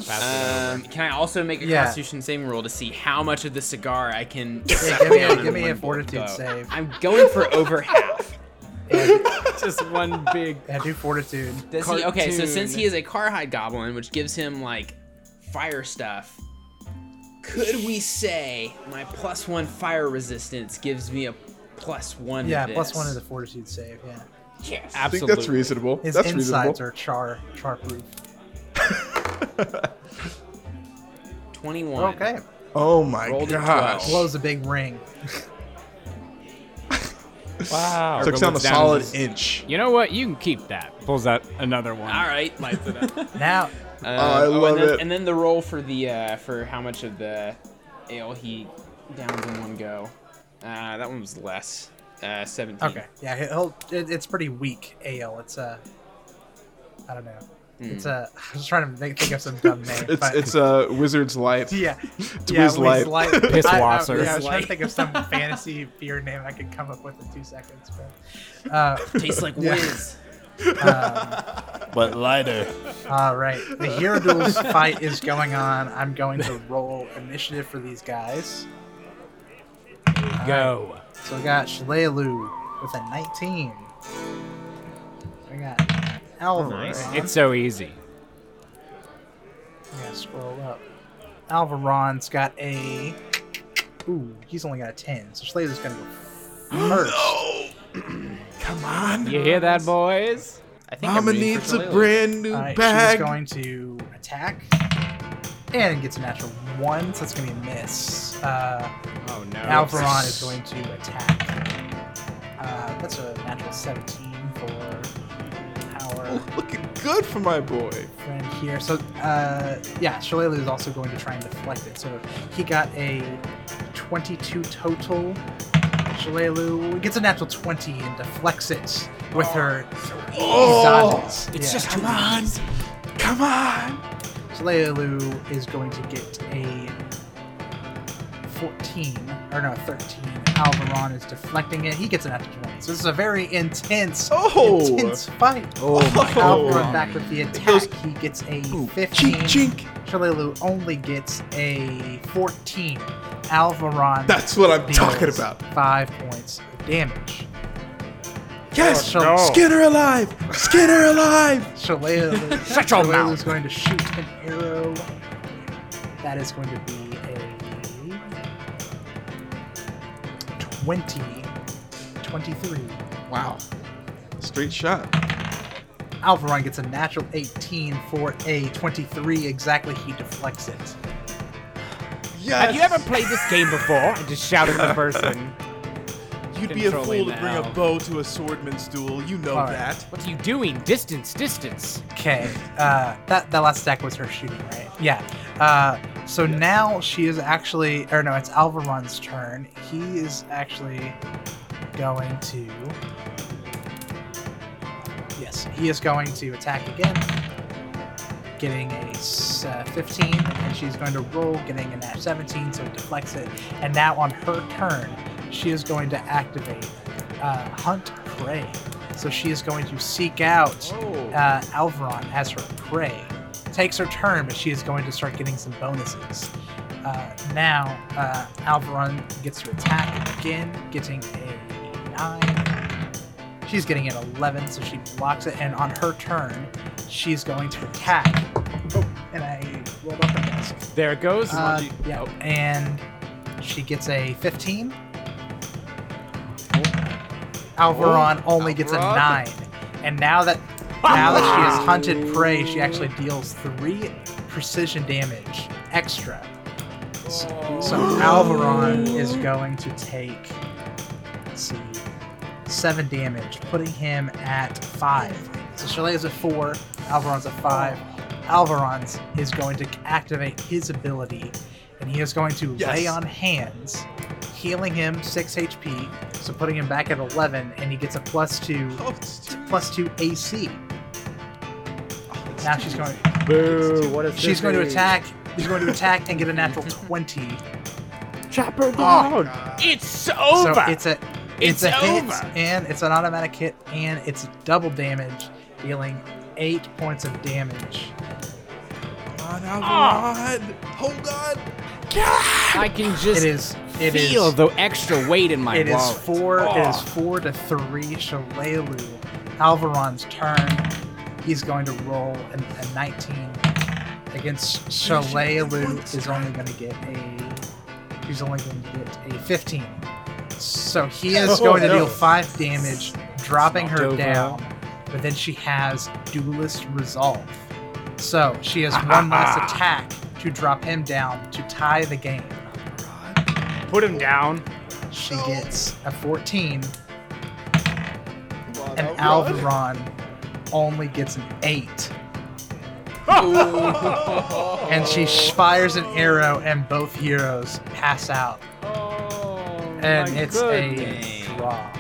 Pass Um, can I also make a Yeah. Constitution saving roll to see how much of the cigar I can? Yeah, give me a, give me a fortitude go? save. I'm going for over half. Just one big. yeah, do fortitude. Does he? Okay, so since he is a Charhide Goblin, which gives him like fire stuff, could we say my plus one fire resistance gives me a plus one? to Yeah, this? plus one is a fortitude save. Yeah, Yes. I think that's reasonable. his that's insides reasonable. are char char proof. Twenty-one. Okay, Oh my Rolled a gosh! blows a big ring. Wow. Sucks down a looks down solid and inch. You know what? You can keep that. Pulls out another one. All right, lights it up. Now, Um, I love and then, it. And then the roll for the uh, for how much of the ale he downs in one go. Uh, that one was less. Uh, Seventeen. okay, yeah, he'll. It, it's pretty weak ale. It's a. I don't know. It's a. I was trying to make, think of some dumb name. It's but, it's a wizard's light. yeah, Twizz yeah, Light. Light. Piss I- I- Yeah, I was trying to think of some fantasy beer name I could come up with in two seconds. But, uh, Tastes like Yeah. whiz. um, But lighter. all right, the hero duels fight is going on. I'm going to roll initiative for these guys. Go. So we got Shalelu with a 19. We got Alvar. Nice. It's so easy. Yeah, scroll up. Alvaron's got a. Ooh, he's only got a 10. So Schleier's gonna go first. Come on. You hear that, boys? I think Mama I'm needs a brand new All right, bag. she's going to attack. And gets a natural 1, so it's gonna be a miss. Uh, Oh no. Is going to attack. Uh, that's a natural 17 for our Oh, looking good for my boy. friend here. So, uh, yeah, Shalelu is also going to try and deflect it. So he got a 22 total. Shalelu gets a natural 20 and deflects it with her Oh, dodges. It's Yeah. just Come on. Come on. Shalelu is going to get a 14, or no, 13. Alvaron is deflecting it. He gets an natural 20. So this is a very intense, Oh. intense fight. Oh Alvaron back with the attack. goes- he gets a Ooh, 15. chink, chink. Shalelu only gets a 14. Alvaron. That's what I'm talking about. Five points of damage. Yes. Shal- Skinner alive. Skinner alive. Shalelu. Shut your Shalelu's mouth. going to shoot an arrow. That is going to be a 20. 23. Wow. Straight shot. Alvaron gets a natural 18 for a 23. Exactly, he deflects it. Yes. Have you ever played this game before? I just shouted at the person. You'd be a fool to bring a bow to a swordman's duel. You know All right. that. What are you doing? Distance, distance. Okay, uh, that that last attack was her shooting, right? Yeah. Uh, so now she is actually, or no, it's Alvaron's turn. He is actually going to. Yes, he is going to attack again, getting a uh, 15, and she's going to roll, getting a nat 17, so it deflects it. And now on her turn, she is going to activate uh, Hunt Prey. So she is going to seek out uh, Alvaron as her prey. Takes her turn, but she is going to start getting some bonuses. Uh, now, uh, Alvaron gets to attack again, getting a 9. She's getting an 11, so she blocks it. And on her turn, she's going to attack. Oh, and I rolled off the desk. There it goes. Uh, yeah, and she gets a 15. Alvaron oh, only gets a nine, and now that now that she has hunted prey, she actually deals three precision damage extra So Alvaron is going to take, let's see, seven damage, putting him at five. So Shalea's at four, Alvaron's at five. Alvaron's is going to activate his ability, and he is going to Yes. lay on hands, healing him six HP, so putting him back at 11, and he gets a plus two, Oh, it's plus two AC. oh, Now she's going. Boo! What is She's going to attack. She's going to attack and get a natural 20. Chop her Oh. It's over. So it's a it's, It's a hit and it's an automatic hit and it's double damage, dealing eight points of damage. Oh. Come on, Alvarad. Hold on. I can just It is it is feel the extra weight in my it is wallet. four it is four to three Shalelu. Alvaron's turn. He's going to roll a, a 19 against Shalelu is only going to get a he's only going to get a 15. So he is Oh, going to deal five damage, dropping her over. down. But then she has Duelist Resolve. So she has one last attack to drop him down to tie the game. Put him down. She gets a 14, and Alvarad. Alvaron only gets an 8. And she fires an arrow, and both heroes pass out. Oh, And my it's goodness. a draw.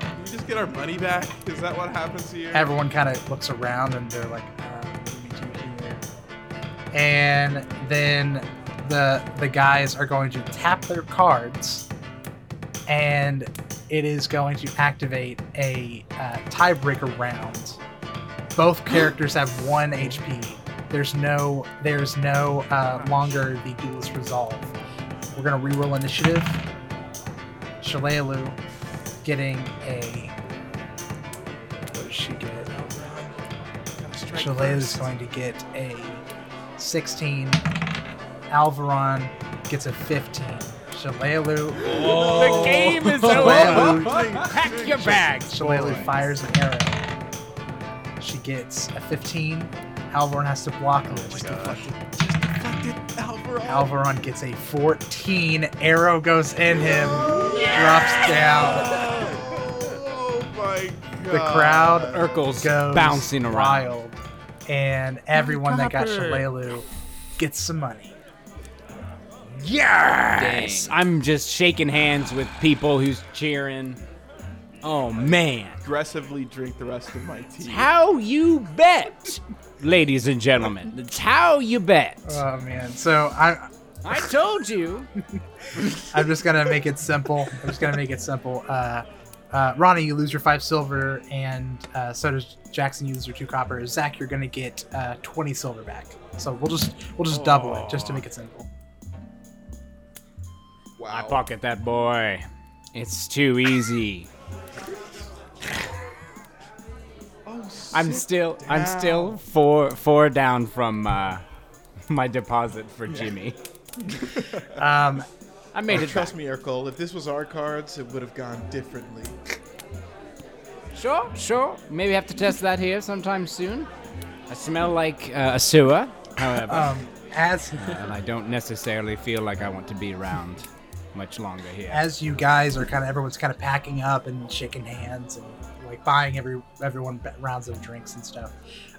Can we just get our money back? Is that what happens here? Everyone kind of looks around, and they're like, uh, "What do we do here?" And then the the guys are going to tap their cards, and it is going to activate a uh, tiebreaker round. Both characters have one HP. There's no there's no uh, longer the duelist resolve. We're gonna reroll initiative. Shalelu getting a what does she get? Gotta strike Chalet is going to get a 16. Alvaron gets a 15. Shalelu. Oh. The game is Shalelu, over. Pack your bags. Shalelu fires an arrow. She gets a 15. Alvaron has to block oh it. Just deflected. Just deflected. Alvarad. Alvaron gets a 14. Arrow goes in him. Drops down. Oh my god. The crowd Urkel's goes bouncing around. wild. And everyone that got Copper. Shalelu gets some money. Yes! Dang. I'm just shaking hands with people who's cheering. Oh man. aggressively drink the rest of my tea. How you bet, ladies and gentlemen. It's how you bet. Oh man. So I I told you. I'm just gonna make it simple. I'm just gonna make it simple. Uh, uh, Ronnie, you lose your five silver, and uh, so does Jackson. You lose your two copper. Zach, you're gonna get uh, 20 silver back. So we'll just we'll just double it just to make it simple. Wow. I pocket that boy. It's too easy. Oh, I'm still I'm still four four down from uh, my deposit for Jimmy. Um, I made it Trust back. me, Urkel. If this was our cards, it would have gone differently. Sure, sure. Maybe have to test that here sometime soon. I smell like uh, a sewer, however, um, as and I don't necessarily feel like I want to be around much longer here. as you guys are kind of everyone's kind of packing up and shaking hands and like buying every everyone rounds of drinks and stuff.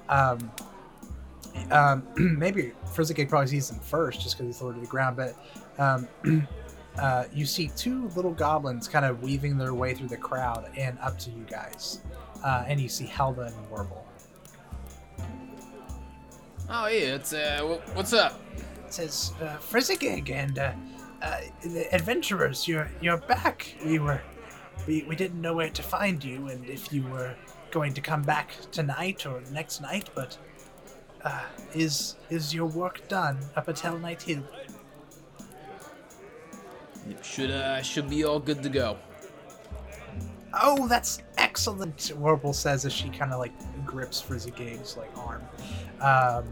Um, um, maybe Frizzigig probably sees them first just because he's lower to the ground, but um, uh, you see two little goblins kind of weaving their way through the crowd and up to you guys, uh, and you see Helba and Warbal. Oh yeah, it's uh, wh- what's up? It says uh, Frizzigig and uh, uh, the adventurers, you're you're back. We were we, we didn't know where to find you, and if you were going to come back tonight or next night, but uh, is is your work done up at Hellknight Hill? Should uh, should be all good to go. Oh, that's excellent. Warbal says as she kind of like grips Frizzy Frizzigig's like arm. Um,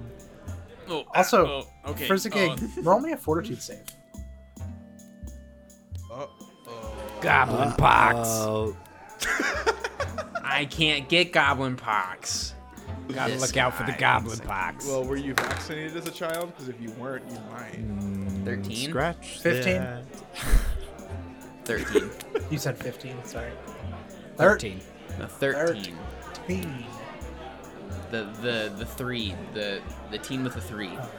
Oh, Also, oh, okay. Frizzigig, roll me a Fortitude save. Goblin pox. Oh, I can't get goblin pox. Gotta This look out for the guy goblin pox. Well, were you vaccinated as a child? Because if you weren't, you might. Mm, 13? Scratch. 15? 13. You said 15, sorry. 13. No, 13. 13. The the the three. The the teen with the three. Oh.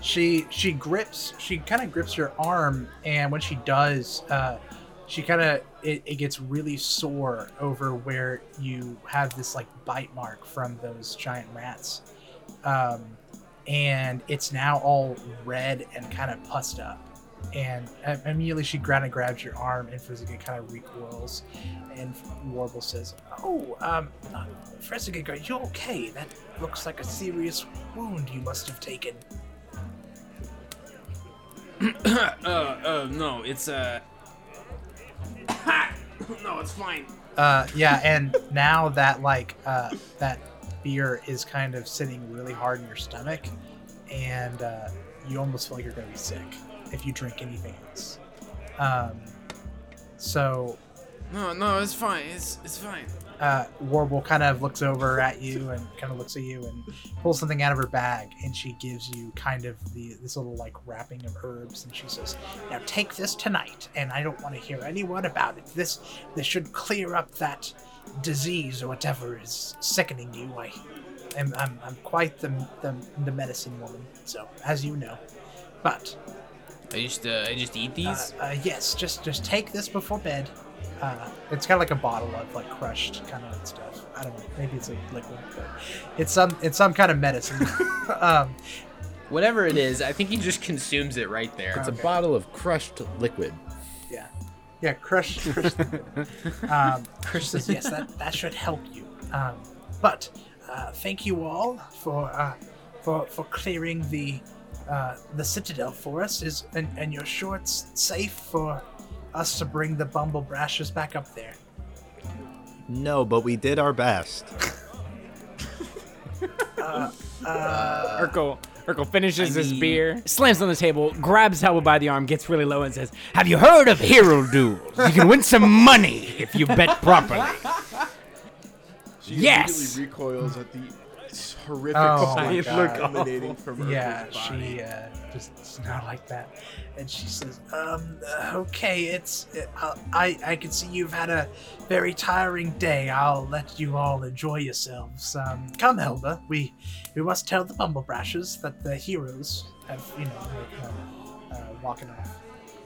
She she grips she kind of grips your arm, and when she does, uh, she kind of it, it gets really sore over where you have this like bite mark from those giant rats, um, and it's now all red and kind of pussed up. And uh, immediately she kind of grabs your arm, and Frizzigig kind of recoils, and Warbal says, "Oh, um, are you okay? That looks like a serious wound you must have taken." Uh, uh, no, it's uh. no, it's fine. Uh, yeah, and now that like uh, that beer is kind of sitting really hard in your stomach, and uh, you almost feel like you're gonna be sick if you drink anything else. Um, so No, no, it's fine. It's it's fine. Uh, Warbal kind of looks over at you and kind of looks at you and pulls something out of her bag, and she gives you kind of the this little like wrapping of herbs, and she says, "Now take this tonight, and I don't want to hear any word about it. This this should clear up that disease or whatever is sickening you. I am I'm, I'm quite the, the the medicine woman, so as you know, but." I just uh, I just eat Uh, these. uh, yes, just just take this before bed. Uh, it's kind of like a bottle of like crushed kind of stuff. I don't know. Maybe it's a liquid, but it's some it's some kind of medicine. um, Whatever it is, I think he just consumes it right there. It's a bottle of crushed liquid. yeah, yeah, crushed. crushed um, she says yes, that that should help you. Um, but uh, thank you all for uh, for for clearing the uh, the citadel for us. Is and, and you're sure it's safe for us to bring the Bumblebrashers back up there? No, but we did our best. Urkel, Urkel finishes I his mean- beer, slams on the table, grabs Helba by the arm, gets really low, and says, Have you heard of hero duels? You can win some money if you bet properly. She Yes! immediately recoils at the horrific Oh sight my God. emanating from her yeah, body. she uh, just it's not like that, and she says, "Um, okay, it's uh, I I can see you've had a very tiring day. I'll let you all enjoy yourselves. Um, come, Helba, we we must tell the Bumblebrashers that the heroes have you know uh, uh, walking off.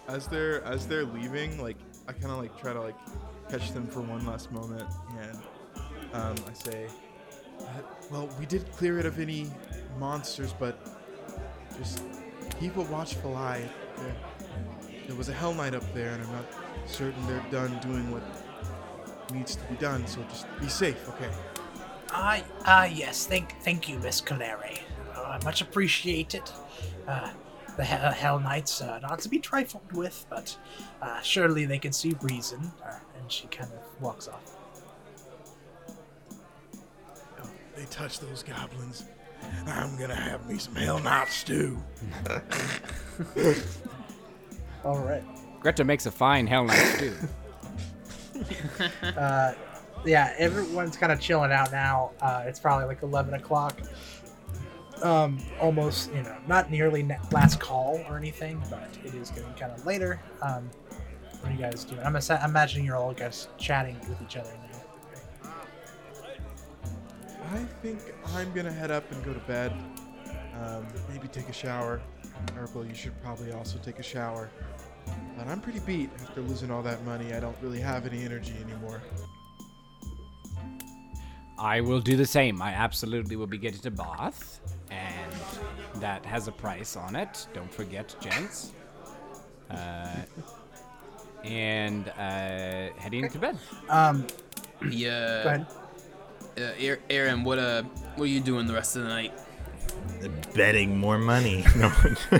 as they're as they're leaving, like I kind of like try to like catch them for one last moment, and um, I say, uh, "Well, we did clear it of any monsters, but just keep a watchful eye. There, there was a Hell Knight up there, and I'm not certain they're done doing what needs to be done. So just be safe, okay?" Ah, ah, yes. Thank, thank you, Miss Calere. Uh, much appreciated. Uh, the Hell, Hell Knights, uh, not to be trifled with, but uh, surely they can see reason. Uh, and she kind of walks off. Oh, They touch those goblins. I'm gonna have me some Hell Knight stew. All right. Greta makes a fine Hell Knight stew. Uh, yeah, everyone's kind of chilling out now. Uh, it's probably like 11 o'clock. Um, almost, you know, not nearly ne- last call or anything, but it is getting kind of later. Um, what are you guys doing? I'm, assa- I'm imagining you're all guys chatting with each other now. I think I'm gonna head up and go to bed. Um, maybe take a shower. Urkel, you should probably also take a shower. But I'm pretty beat after losing all that money. I don't really have any energy anymore. I will do the same. I absolutely will be getting a bath, and that has a price on it. Don't forget, gents. Uh, and uh, heading to bed. Um, Yeah. Uh, Aaron- what uh, what are you doing the rest of the night? Betting more money. No.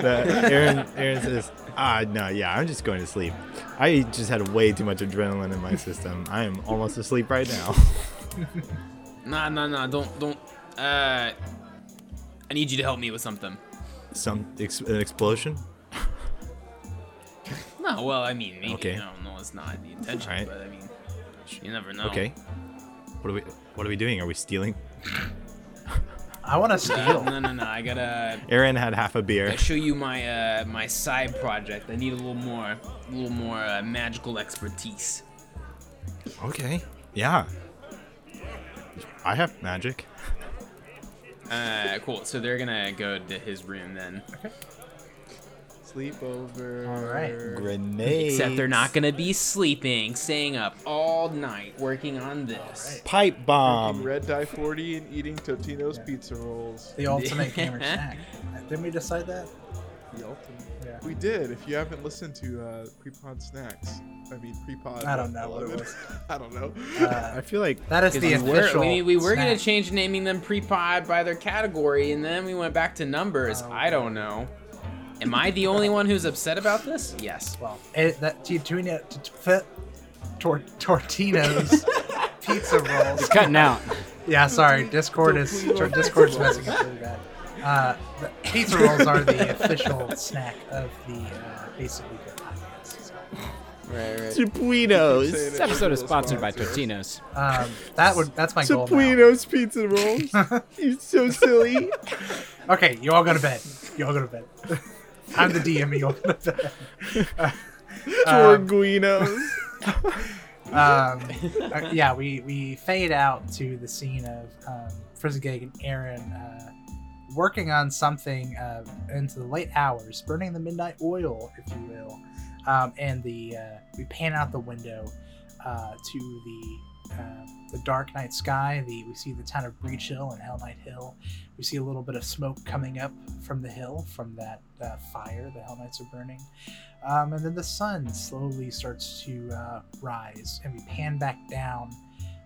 The- Aaron, Aaron says, ah, no, yeah, I'm just going to sleep. I just had way too much adrenaline in my system. I am almost asleep right now. Nah, nah, nah. Don't, don't. Uh, I need you to help me with something. Some ex- an explosion. No, well, I mean, maybe. Okay. No, no, it's not the intention, Alright. but I mean, You never know. Okay. What are we? What are we doing? Are we stealing? I want to Uh, steal. no, no, no. I gotta, Aaron had half a beer. gotta show you my uh, my side project. I need a little more, a little more uh, magical expertise. Okay. Yeah. I have magic. Uh, cool. So they're gonna go to his room then. Sleepover. All right. Grenades. Except they're not gonna be sleeping, staying up all night working on this. Pipe Drinking bomb. red dye 40 and eating Totino's pizza rolls. The ultimate gamer snack. Didn't we decide that? The ultimate. Yeah. We did. If you haven't listened to uh, Prepod Snacks, I mean Prepod. I don't know what it was. I don't know. Uh, I feel like that is the we were, official. we, we were gonna change naming them pre-pod by their category, and then we went back to numbers. Oh, I don't know. Am I the only one who's upset about this? Yes. Well, it, that Tuna tor, Tortino's pizza rolls. It's Cutting out. Yeah, sorry. Discord is Tortino Discord's messing up really bad. Uh, the pizza rolls are the official snack of the uh, basically good podcast. So, Right, right. Supuinos. This episode is sponsored by Tortinos. um, that would that's my goal. Now. Pizza rolls. You're so silly. Okay, you all go to bed. You all go to bed. I'm the DM. You all go to. Um, Torguinos. um, uh, yeah, we, we fade out to the scene of um, Frizzigig and Aaron uh, working on something uh, into the late hours, burning the midnight oil, if you will. Um, and the uh, we pan out the window uh, to the uh, the dark night sky. The we see the town of Breachill and Hellknight Hill. We see a little bit of smoke coming up from the hill from that uh, fire the Hell Knights are burning. Um, and then the sun slowly starts to uh, rise, and we pan back down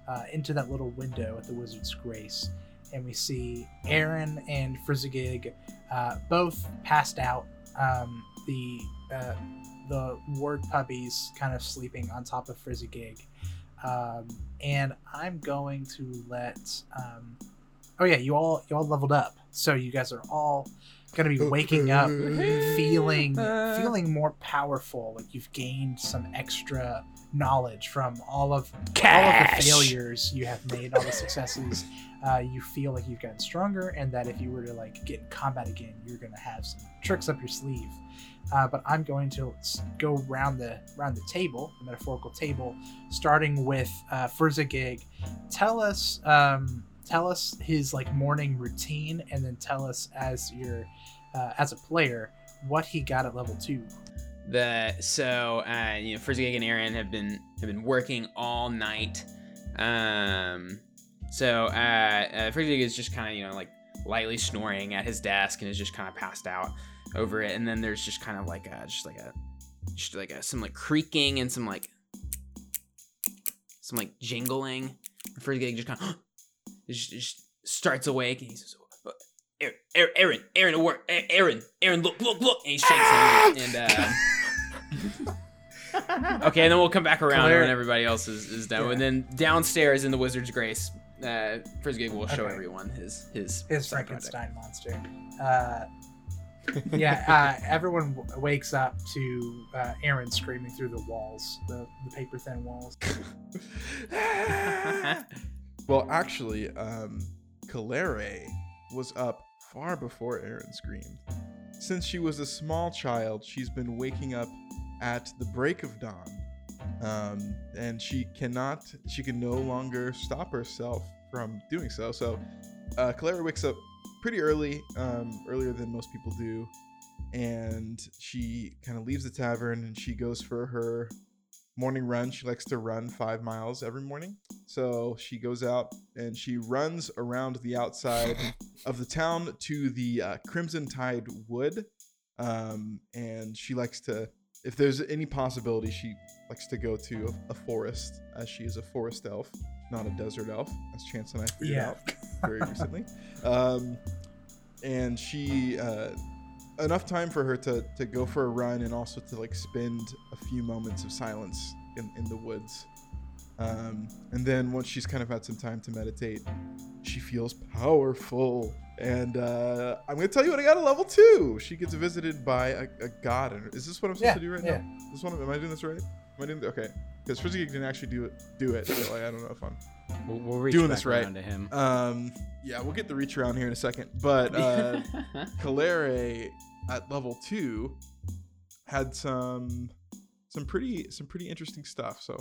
uh, into that little window at the Wizard's Grace, and we see Aaron and Frizzigig uh, both passed out. Um, the uh, the ward puppies kind of sleeping on top of Frizzigig, um, and I'm going to let. Um, oh yeah, you all you all leveled up, so you guys are all going to be waking up feeling feeling more powerful. Like you've gained some extra knowledge from all of all of the failures you have made all the successes. Uh, you feel like you've gotten stronger and that if you were to like get in combat again you're going to have some tricks up your sleeve. Uh, but i'm going to go round the round the table the metaphorical table starting with uh, Furzagig. tell us um, tell us his like morning routine and then tell us as your uh, as a player what he got at level two the so uh, you know Frizzigig and Aaron have been have been working all night. Um, so uh, uh, is just kind of you know like lightly snoring at his desk and is just kind of passed out over it. And then there's just kind of like a just like a just like a some like creaking and some like some like jingling. Frizzigig just kind of starts awake and he says. Aaron, Aaron, Aaron, Aaron, Aaron, Aaron, Aaron, look, look, look, and he shakes him, and uh, okay, and then we'll come back around Claire- when everybody else is, is done, Yeah. and then downstairs in the Wizard's Grace, uh, Frizzgig will show Okay. everyone his his his side project. Frankenstein monster. Uh, yeah, uh, everyone w- wakes up to uh, Aaron screaming through the walls, the, the paper thin walls. well, actually, um, Calere was up far before Aaron screamed. Since she was a small child, she's been waking up at the break of dawn. Um, and she cannot, she can no longer stop herself from doing so. So, uh, Calera wakes up pretty early, um, earlier than most people do. And she kind of leaves the tavern and she goes for her morning run. She likes to run five miles every morning. So she goes out and she runs around the outside of the town to the uh, Crimson Tide Wood. Um, and she likes to, if there's any possibility, she likes to go to a, a forest, as she is a forest elf, not a desert elf, as Chance and I figured Yeah. out very recently. Um, and she, uh, enough time for her to, to go for a run and also to like spend a few moments of silence in, in the woods. Um, and then once she's kind of had some time to meditate, she feels powerful. And uh, I'm going to tell you what I got at level two. She gets visited by a, a god. And is this what I'm supposed Yeah, to do right yeah. now? This one? Am I doing this right? Am I doing okay? because Frizzigig didn't actually do it. Do it. So like, I don't know if I'm We'll, we'll reach Doing this right. to him. Um, yeah, we'll get the reach around here in a second. But uh, Kalere at level two had some some pretty some pretty interesting stuff. So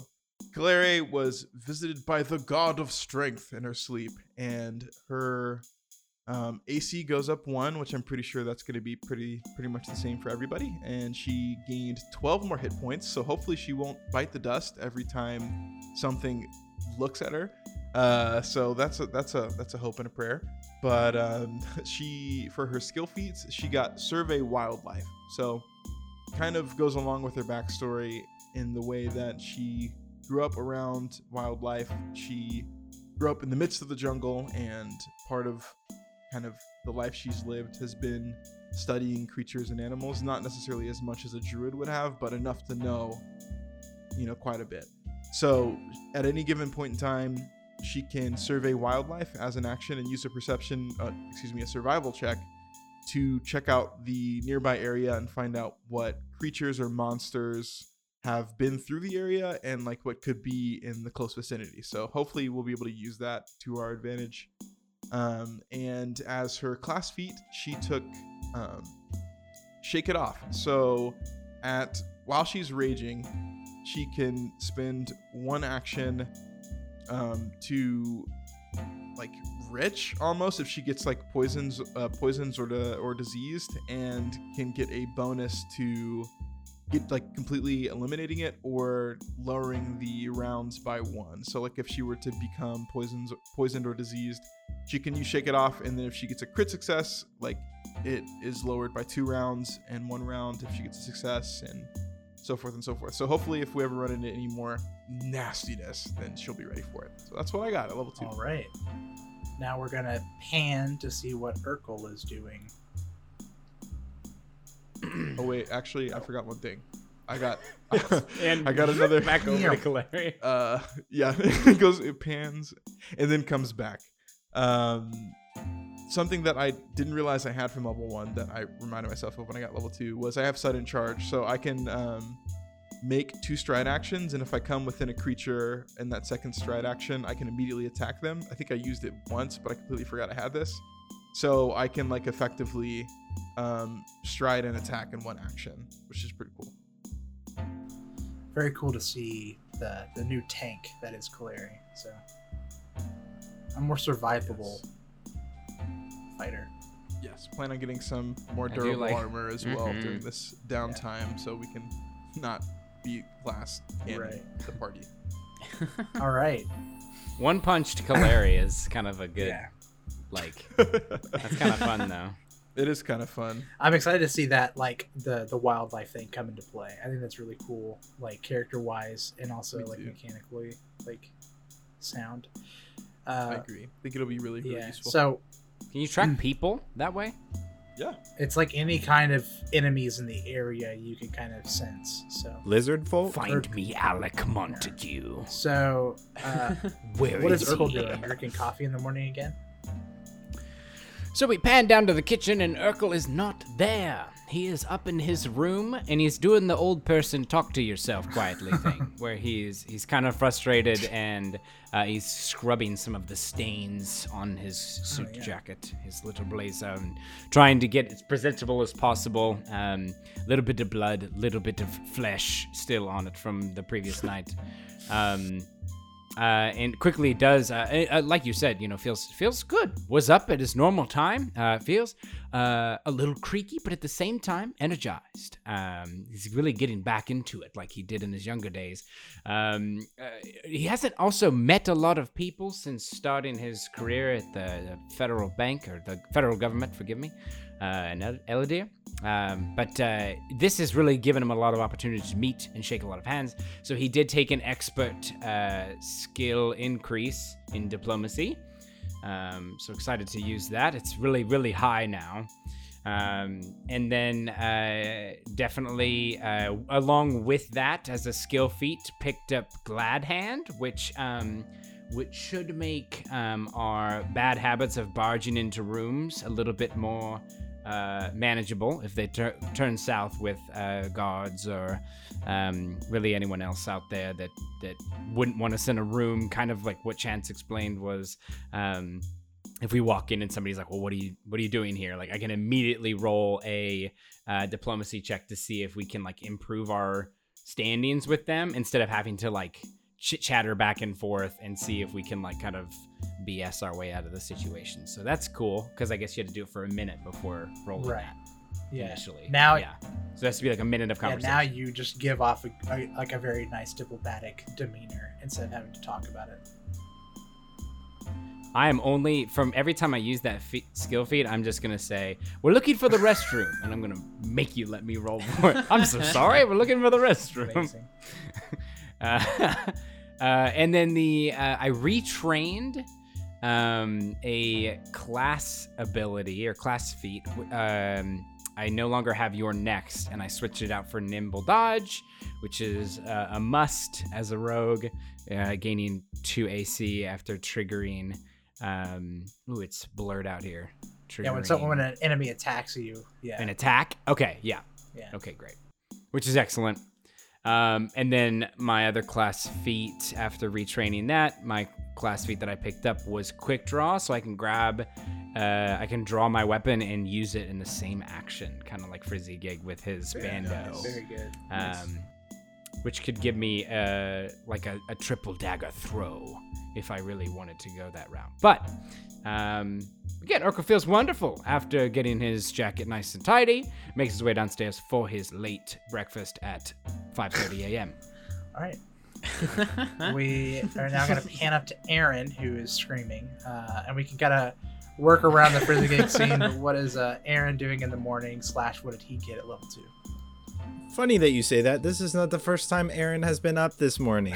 Kalere was visited by the god of strength in her sleep, and her um, AC goes up one, which I'm pretty sure that's going to be pretty pretty much the same for everybody. And she gained 12 more hit points, so hopefully she won't bite the dust every time something looks at her. Uh, so that's a that's a that's a hope and a prayer. But um, she for her skill feats, she got survey wildlife. So kind of goes along with her backstory in the way that she grew up around wildlife. She grew up in the midst of the jungle, and part of kind of the life she's lived has been studying creatures and animals. Not necessarily as much as a druid would have, but enough to know, you know, quite a bit. So at any given point in time, she can survey wildlife as an action and use a perception, uh, excuse me, a survival check to check out the nearby area and find out what creatures or monsters have been through the area and like what could be in the close vicinity. So hopefully we'll be able to use that to our advantage. Um, and as her class feat, she took um, shake it off. So at while she's raging, she can spend one action um, to like rich almost if she gets like poisons uh, poisons or to, or diseased and can get a bonus to get like completely eliminating it or lowering the rounds by one so like if she were to become poisons poisoned or diseased she can use shake it off and then if she gets a crit success like it is lowered by two rounds and one round if she gets a success and so forth and so forth so hopefully if we ever run into any more nastiness then she'll be ready for it so that's what i got at level two All right. Now we're gonna pan to see what Urkel is doing. Oh wait, actually, I forgot one thing. I got, And I got another. back over to. Uh, yeah, it goes, it pans, and then comes back. Um, something that I didn't realize I had from level one that I reminded myself of when I got level two was I have sudden charge, so I can um, make two stride actions, and if I come within a creature in that second stride action, I can immediately attack them. I think I used it once, but I completely forgot I had this. So I can like effectively um, stride and attack in one action, which is pretty cool. Very cool to see the the new tank that is Kaleri. So a more survivable fighter. Yes, plan on getting some more durable like- armor as well Mhm. during this downtime, so we can not be last in Right. the party. All right. One punch to Kaleri is kind of a good, Yeah. like, that's kind of fun though. It is kind of fun. I'm excited to see that like the the wildlife thing come into play. I think that's really cool, like character wise and also Me like too. mechanically, like sound. I Uh, agree. I think it'll be really, really yeah. useful. So Can you track people that way? Yeah, it's like any kind of enemies in the area you can kind of sense. So Lizard folk? Find me Alec Montague. so uh, Where what is is Urkel he? doing? Drinking coffee in the morning again? So we pan down to the kitchen and Urkel is not there. He is up in his room and he's doing the old person talk to yourself quietly thing, where he's he's kind of frustrated and uh, he's scrubbing some of the stains on his suit yeah. jacket, his little blazer, and trying to get as presentable as possible. A um, little bit of blood, little bit of flesh still on it from the previous night. Um, uh, and quickly does uh, uh, like you said you know feels feels good. Was up at his normal time uh, feels uh, a little creaky but at the same time energized. Um, he's really getting back into it like he did in his younger days. Um, uh, he hasn't also met a lot of people since starting his career at the federal bank or the federal government forgive me uh, El- Elidir. Um, but uh, this has really given him a lot of opportunities to meet and shake a lot of hands. So he did take an expert uh, skill increase in diplomacy. Um, so excited to use that. It's really, really high now. Um, and then uh, definitely, uh, along with that, as a skill feat, picked up Glad Hand, which um, which should make um, our bad habits of barging into rooms a little bit more uh, manageable if they tur- turn south with uh, guards or um, really anyone else out there that that wouldn't want us in a room. Kind of like what Chance explained was. Um, if we walk in and somebody's like, "Well, what are you what are you doing here?" Like, I can immediately roll a uh, diplomacy check to see if we can like improve our standings with them instead of having to like chit chatter back and forth and see if we can like kind of BS our way out of the situation. So that's cool because I guess you had to do it for a minute before rolling Right. that Yeah. initially. Now, yeah. So it has to be like a minute of yeah, conversation. now you just give off a, a, like a very nice diplomatic demeanor instead of having to talk about it. I am only from every time I use that fe- skill feed, I'm just gonna say we're looking for the restroom, and I'm gonna make you let me roll for it. I'm so sorry, we're looking for the restroom. Amazing. Uh, uh, and then the uh, I retrained um, a class ability or class feat. Um, I no longer have your next, and I switched it out for nimble dodge, which is uh, a must as a rogue, uh, gaining two AC after triggering. Um, ooh, it's blurred out here. Yeah, when someone when an enemy attacks you, yeah, an attack. Okay, yeah, yeah. Okay, great. Which is excellent. Um, and then my other class feat, after retraining that, my class feat that I picked up was quick draw, so I can grab, uh, I can draw my weapon and use it in the same action, kind of like Frizzigig with his bando, Very good. um, which could give me uh, like a, a triple dagger throw if I really wanted to go that route. But um, again, Orca feels wonderful after getting his jacket nice and tidy. Makes his way downstairs for his late breakfast at 5:30 a.m. All right. we are now going to pan up to Aaron, who is screaming, uh, and we can kind of work around the Frizzigig scene. What is uh, Aaron doing in the morning? Slash, what did he get at level two? Funny that you say that. This is not the first time Aaron has been up this morning.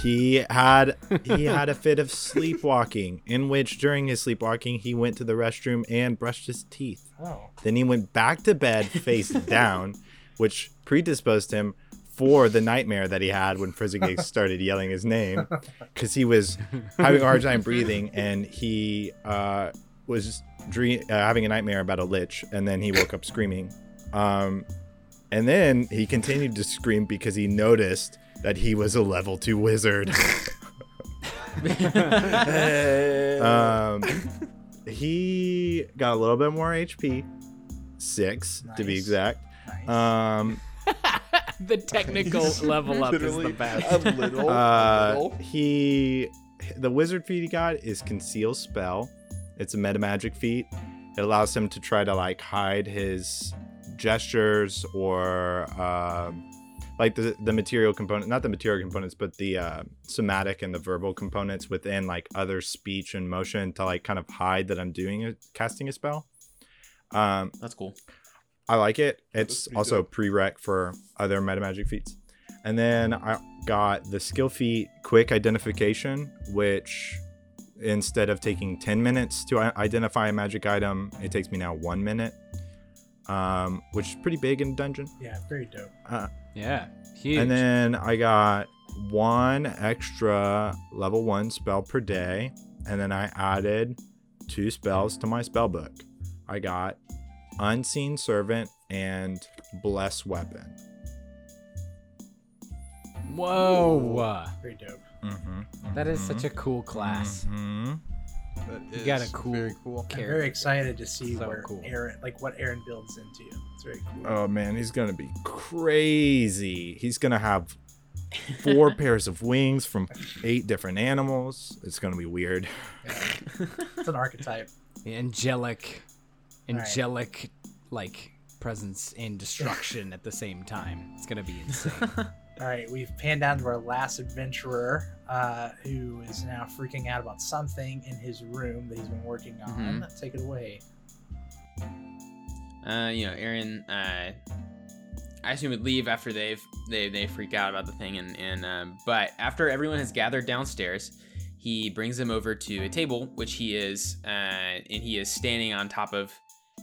he had he had a fit of sleepwalking, in which during his sleepwalking he went to the restroom and brushed his teeth. Oh, Then he went back to bed face down, which predisposed him for the nightmare that he had when Frizzigig started yelling his name, because he was having a hard time breathing and he uh, was dream- uh, having a nightmare about a lich, and then he woke up screaming. Um, and then he continued to scream because he noticed that he was a level two wizard. um, he got a little bit more HP, six to be exact. nice. Um, the technical level up is the best. A little. a uh, little. he, the wizard feat he got is conceal spell. It's a meta magic feat. It allows him to try to like hide his gestures or um, like the the material component, not the material components, but the uh, somatic and the verbal components within like other speech and motion to like kind of hide that I'm doing a casting a spell. Um, That's cool. I like it. It's also dope. prereq for other meta magic feats. And then I got the skill feat quick identification, which instead of taking 10 minutes to identify a magic item, it takes me now one minute, um, which is pretty big in dungeon. yeah, very dope. Uh, Yeah, huge. and then I got one extra level one spell per day. And then I added two spells to my spell book. I got Unseen Servant and Bless Weapon. Whoa, Very dope. Mm-hmm. that is such a cool class. hmm That You got a cool Very cool. I'm character. very excited to see So where cool. Aaron, like what Aaron builds into. You. It's very cool. Oh man, he's gonna be crazy. He's gonna have four pairs of wings from eight different animals. It's gonna be weird. It's an archetype. The angelic, right. angelic, like presence and destruction at the same time. It's gonna be insane. All right, we've panned down to our last adventurer, uh, who is now freaking out about something in his room that he's been working on. Take it away. Uh, you know, Aaron. Uh, I assume would leave after they've they they freak out about the thing, and and um, but after everyone has gathered downstairs, he brings them over to a table, which he is uh, and he is standing on top of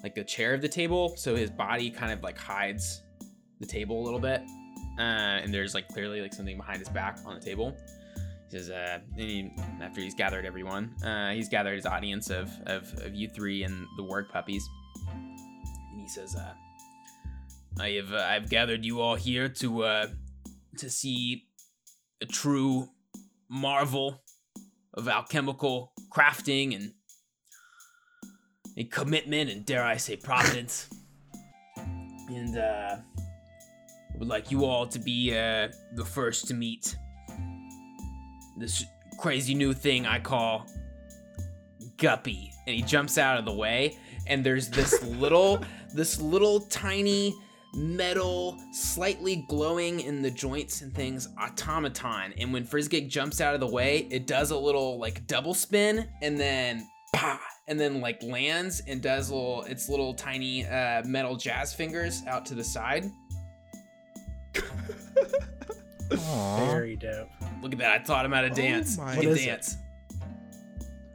like the chair of the table, so his body kind of like hides the table a little bit, uh, and there's like clearly like something behind his back on the table. He says, uh, and he, after he's gathered everyone, uh, he's gathered his audience of, of, of you three and the work puppies. And he says, uh, "I have uh, I've gathered you all here to uh, to see a true marvel of alchemical crafting and a commitment and dare I say providence. and uh, would like you all to be uh, the first to meet this crazy new thing I call Guppy. And he jumps out of the way, and there's this little, this little tiny metal, slightly glowing in the joints and things automaton. And when Frizzgig jumps out of the way, it does a little like double spin and then pa and then like lands and does little its little tiny uh, metal jazz fingers out to the side. Very dope. Look at that! I taught him how to dance. my- He What can is it? dance.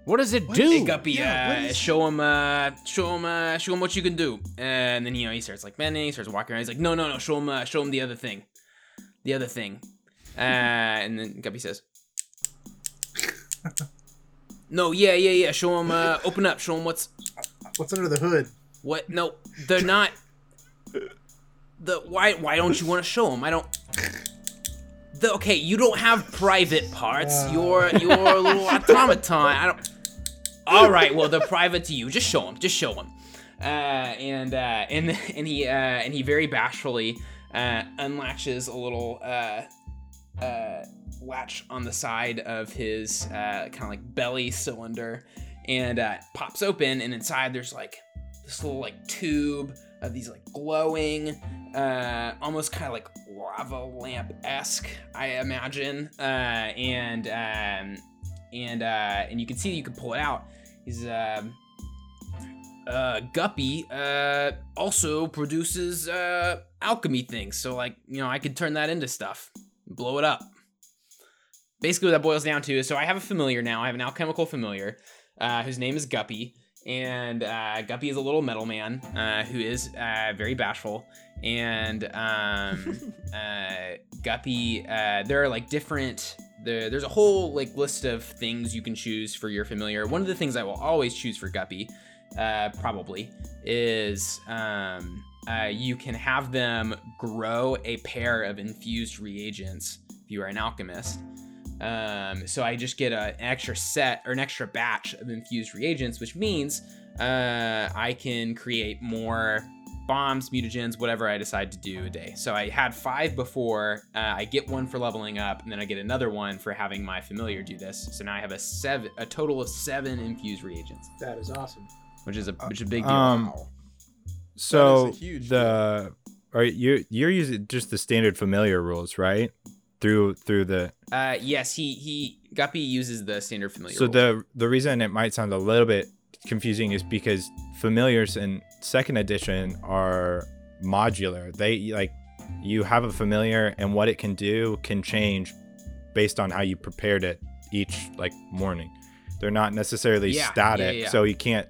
What does it do? Hey Guppy, Yeah, what uh, is- show him, uh, show him, uh, show him what you can do. And then you know he starts like bending, he starts walking around. He's like, no, no, no, show him, uh, show him the other thing, the other thing. Uh, and then Guppy says, no, yeah, yeah, yeah. Show him, uh, open up. Show him what's What's under the hood? what. No, they're not. The why? Why don't you want to show him? I don't. The, okay, you don't have private parts. You're you're a little automaton. I don't. All right, well they're private to you. Just show him. Just show him. Uh, and uh, and and he uh, and he very bashfully uh, unlatches a little uh, uh, latch on the side of his uh, kind of like belly cylinder, and uh, pops open. And inside there's like this little like tube of these like glowing, uh, almost kind of like lava lamp esque, I imagine. Uh, and um, and uh, and you can see you can pull it out. He's um, uh, Guppy uh, also produces uh, alchemy things, so like you know I could turn that into stuff, blow it up. Basically, what that boils down to is so I have a familiar now. I have an alchemical familiar uh, whose name is Guppy, and uh, Guppy is a little metal man uh, who is uh, very bashful. And um, uh, Guppy, uh, there are like different. There, there's a whole like list of things you can choose for your familiar. One of the things I will always choose for Guppy, uh, probably, is um, uh, you can have them grow a pair of infused reagents if you are an alchemist. Um, so I just get a, an extra set or an extra batch of infused reagents, which means uh, I can create more bombs, mutagens, whatever I decide to do a day. So I had five before. Uh, I get one for leveling up, and then I get another one for having my familiar do this. So now I have a seven, a total of seven infused reagents, That is awesome. which is a which is a big deal. Um, So That is a huge the are you you're using just the standard familiar rules, right? Through through the Uh, yes, he he Guppy uses the standard familiar. so the the reason it might sound a little bit confusing is because familiars in second edition are modular. They like you have a familiar and what it can do can change based on how you prepared it each like morning. They're not necessarily Yeah, yeah, static, yeah. so you can't.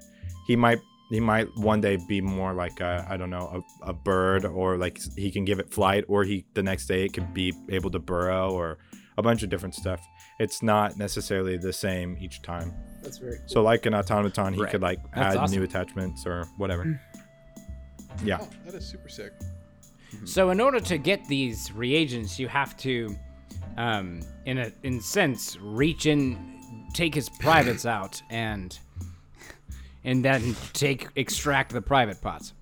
He might he might one day be more like a I don't know a, a bird or like he can give it flight or he the next day it could be able to burrow or a bunch of different stuff. It's not necessarily the same each time. That's very cool. So like an automaton, he Right. could like That's add awesome. new attachments or whatever. Yeah. Oh, that is super sick. So in order to get these reagents, you have to, um, in a in sense, reach in, take his privates out, and and then take extract the private parts.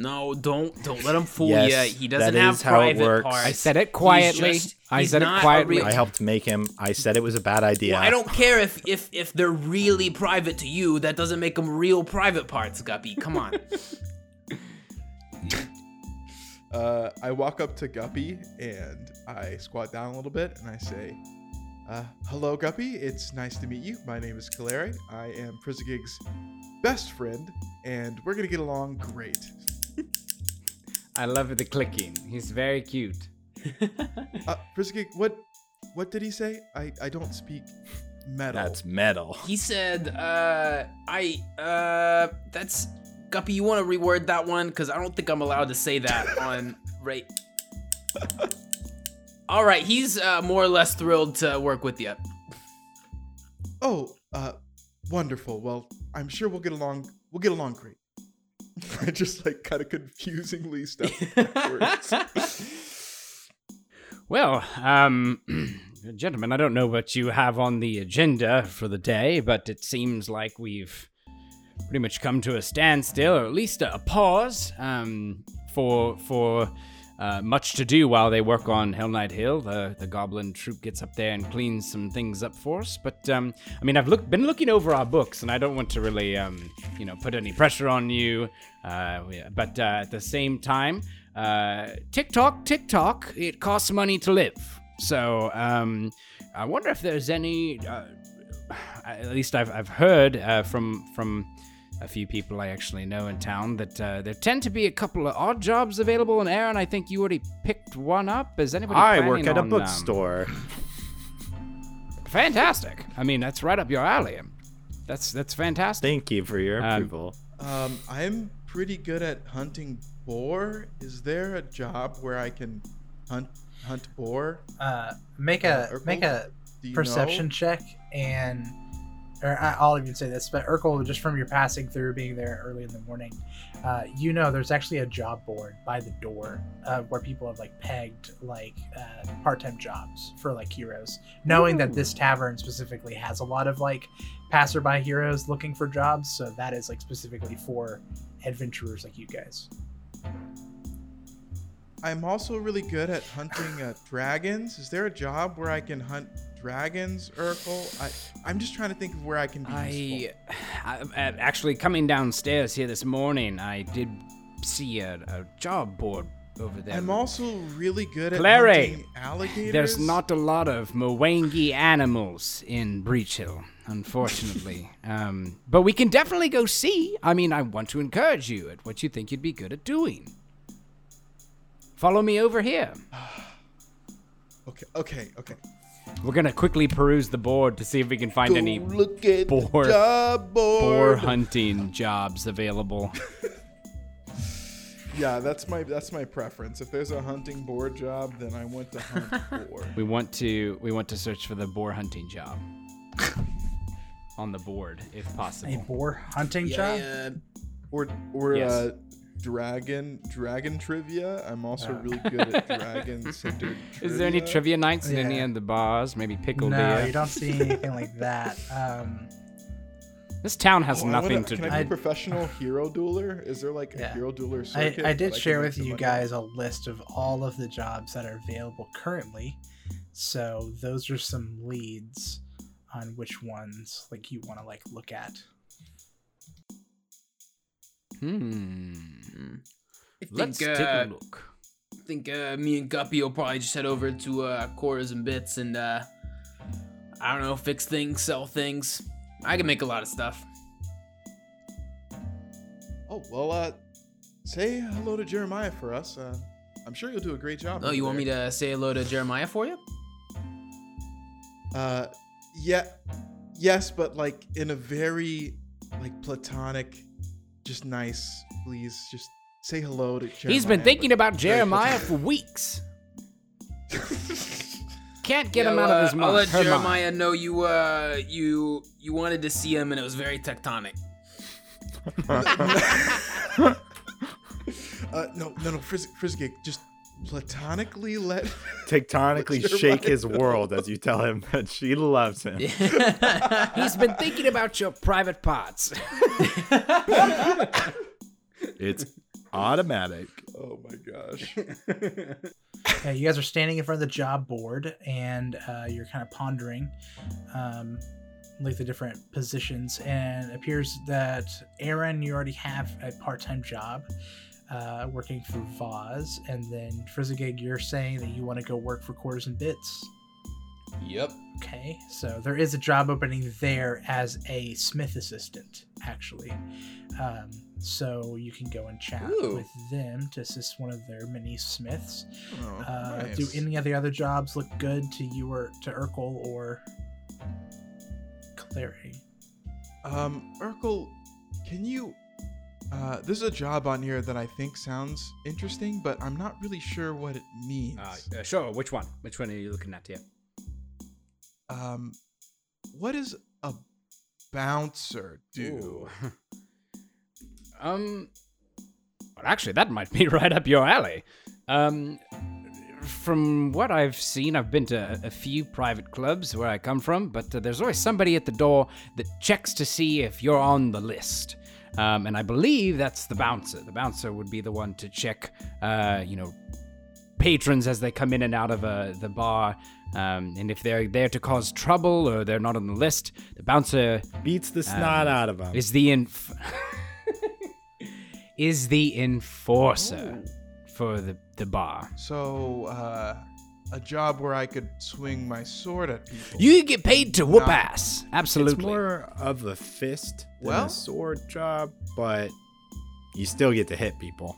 No, don't don't let him fool Yes, you. He doesn't that have is how it works. parts. I said it quietly. just- I said it quietly. real- I helped make him. I said it was a bad idea. Well, I don't care if if if they're really private to you. That doesn't make them real private parts, Guppy. Come on. Uh, I walk up to Guppy and I squat down a little bit and I say, uh, "Hello, Guppy. It's nice to meet you. My name is Kaleri. I am Frizzigig's best friend, and we're gonna get along great." I love the clicking. He's very cute. Uh, Frizzigig, what what did he say? I I don't speak metal. That's metal. he said, uh, I uh, that's Guppy. You want to reword that one because I don't think I'm allowed to say that on right. All right, he's uh, more or less thrilled to work with you. oh, uh, wonderful. Well, I'm sure we'll get along. We'll get along great. I just like kind of confusingly step backwards. Well, um, gentlemen, I don't know what you have on the agenda for the day, but it seems like we've pretty much come to a standstill, or at least a, a pause, um, for for uh, much to do while they work on Hellknight Hill. The the Goblin troop gets up there and cleans some things up for us. But um, I mean, I've look, been looking over our books, and I don't want to really, um, you know, put any pressure on you. Uh, but uh, at the same time, uh, TikTok, TikTok, it costs money to live. So um, I wonder if there's any. Uh, at least I've I've heard uh, from from a few people I actually know in town that uh, there tend to be a couple of odd jobs available. And Aaron, I think you already picked one up. Is anybody? I work planning at a on, um, bookstore. fantastic. I mean, that's right up your alley. That's that's fantastic. Thank you for your Um, approval. Um, I'm pretty good at hunting boar. Is there a job where I can hunt hunt boar? Uh, make Uh, a Urkel? make a perception know? check and or I- I'll even say this, but Urkel, just from your passing through, being there early in the morning, uh, you know there's actually a job board by the door uh, where people have like pegged like uh, part-time jobs for like heroes, knowing that this tavern specifically has a lot of like passerby heroes looking for jobs, so that is like specifically for adventurers like you guys. I'm also really good at hunting uh, dragons. Is there a job where I can hunt dragons, Urkel? I I'm just trying to think of where I can be I, useful. I, uh, actually coming downstairs here this morning, I did see a, a job board over there. I'm also really good at Clary, hunting alligators. There's not a lot of Mwangi animals in Breachill, unfortunately. um, but we can definitely go see. I mean, I want to encourage you at what you think you'd be good at doing. Follow me over here. Okay, okay, okay. We're gonna quickly peruse the board to see if we can find any Go look at boar- job board. boar hunting jobs available. Yeah, that's my that's my preference. If there's a hunting boar job, then I want to hunt boar. We want to we want to search for the boar hunting job on the board, if possible. A possible. boar hunting job. Or or Yes. uh, dragon dragon trivia. I'm also Uh. really good at dragon centered. Is there any trivia nights in any of the bars? Maybe pickle No, beer. you don't see anything like that. Um, This town has Oh, I nothing wanna- to can do. I I- be a professional hero dueler? Is there like a hero dueler I, circuit? I that did can share make with some you money guys a list of all of the jobs that are available currently. So those are some leads on which ones like you want to like look at. Hmm. I think, Let's uh, take a look. I think uh, me and Guppy will probably just head over to uh, Cores and Bits and uh, I don't know, fix things, sell things. I can make a lot of stuff. Oh well, uh, say hello to Jeremiah for us. Uh, I'm sure you'll do a great job. Oh, you want me to say hello to Jeremiah for you? Uh, yeah, yes, but like in a very like platonic, just nice. Please, just say hello to Jeremiah. He's been thinking about Jeremiah for weeks. Can't get him Yeah, out of his uh, mind. I'll let her mind. Jeremiah know you uh you you wanted to see him and it was very tectonic. Uh, no, no, no, Frizz, Frizzgig, just platonically let. Tectonically shake his know. world as you tell him that she loves him. He's been thinking about your private parts. It's automatic. oh my gosh. Yeah, you guys are standing in front of the job board and uh, you're kind of pondering um, like the different positions. And it appears that Aaron, you already have a part time job uh, working for Vaz, And then Frizzigig, you're saying that you want to go work for Quarters and Bits. Yep. Okay, so there is a job opening there as a smith assistant, actually. Um, so you can go and chat Ooh. with them to assist one of their mini smiths. Oh, Uh, nice. Do any of the other jobs look good to you or to Urkel or Clary? Um, Urkel, can you? Uh, there's a job on here that I think sounds interesting, but I'm not really sure what it means. Uh, sure. Which one? Which one are you looking at here? Um, what does a bouncer do? um, Well, actually, that might be right up your alley. Um, from what I've seen, I've been to a, a few private clubs where I come from, but uh, there's always somebody at the door that checks to see if you're on the list. Um, and I believe that's the bouncer. The bouncer would be the one to check, uh, you know, patrons as they come in and out of uh, the bar. Um, and if they're there to cause trouble or they're not on the list, the bouncer Beats the snot out of them. is the inf- is the enforcer for the, the bar. So, uh, a job where I could swing my sword at people. You get paid to whoop Nah. ass. Absolutely. It's more of a fist than Well- a sword job, but you still get to hit people.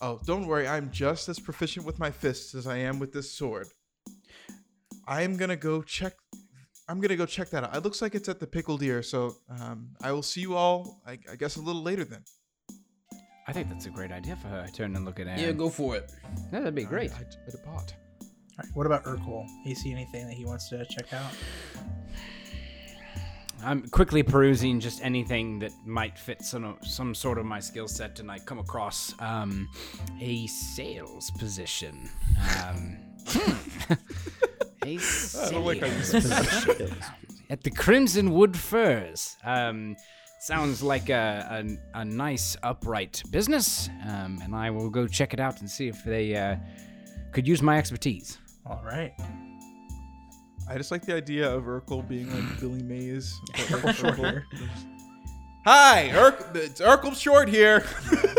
Oh, don't worry. I'm just as proficient with my fists as I am with this sword. I am gonna go check. I'm gonna go check that out. It looks like it's at the Pickled Ear, so um, I will see you all. I, I guess a little later then. I think that's a great idea for her. I turn and look at Aaron. Yeah, go for it. Yeah, that'd be great. I, I, I depart. All right, what about Urkel? You see anything that he wants to check out? I'm quickly perusing just anything that might fit some some sort of my skill set, and I come across um, a sales position. Um, hmm. a sales position at the Crimson Wood Furs. Um, sounds like a, a, a nice upright business, um, and I will go check it out and see if they uh, could use my expertise. All right. I just like the idea of Urkel being like Billy Mays. Urkel Short Hi, Urkel. It's Urkel Short here.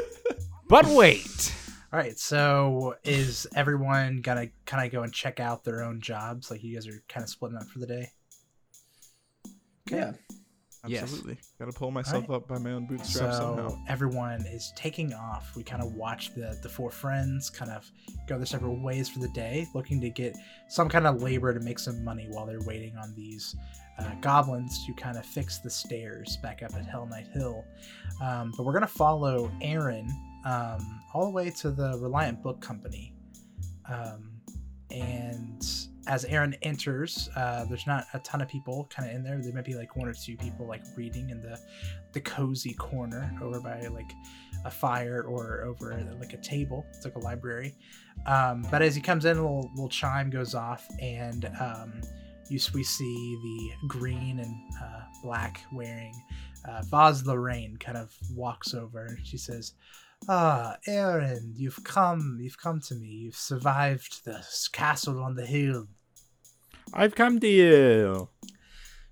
But wait. All right. So is everyone gonna kind of go and check out their own jobs? Like you guys are kind of splitting up for the day. Okay. Yeah. Yes. Absolutely. Got to pull myself Alright. up by my own bootstraps So somehow. everyone is taking off. We kind of watch the the four friends kind of go their separate ways for the day, looking to get some kind of labor to make some money while they're waiting on these uh, goblins to kind of fix the stairs back up at Hellknight Hill. Um, but we're gonna follow Aaron um, all the way to the Reliant Book Company, um, and as Aaron enters, uh, there's not a ton of people kind of in there. There might be like one or two people like reading in the the cozy corner over by like a fire or over like a table. It's like a library. Um, but as he comes in, a little, little chime goes off, and um, you we see the green and uh, black wearing uh, Vaz Lorraine kind of walks over, she says. Ah, Aaron, you've come. You've come to me. You've survived the castle on the hill. I've come to you.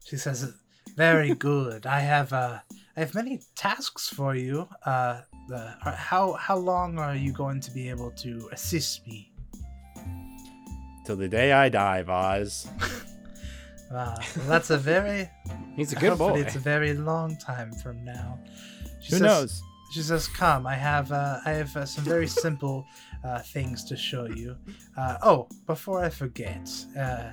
She says, "Very good. I have uh, I have many tasks for you. Uh, the how how long are you going to be able to assist me? Till the day I die, Vaz. Uh, that's a very He's a good boy. It's a very long time from now. She Who says, knows? She says, "Come. I have uh, I have uh, some very simple uh, things to show you. Uh, oh, before I forget, uh,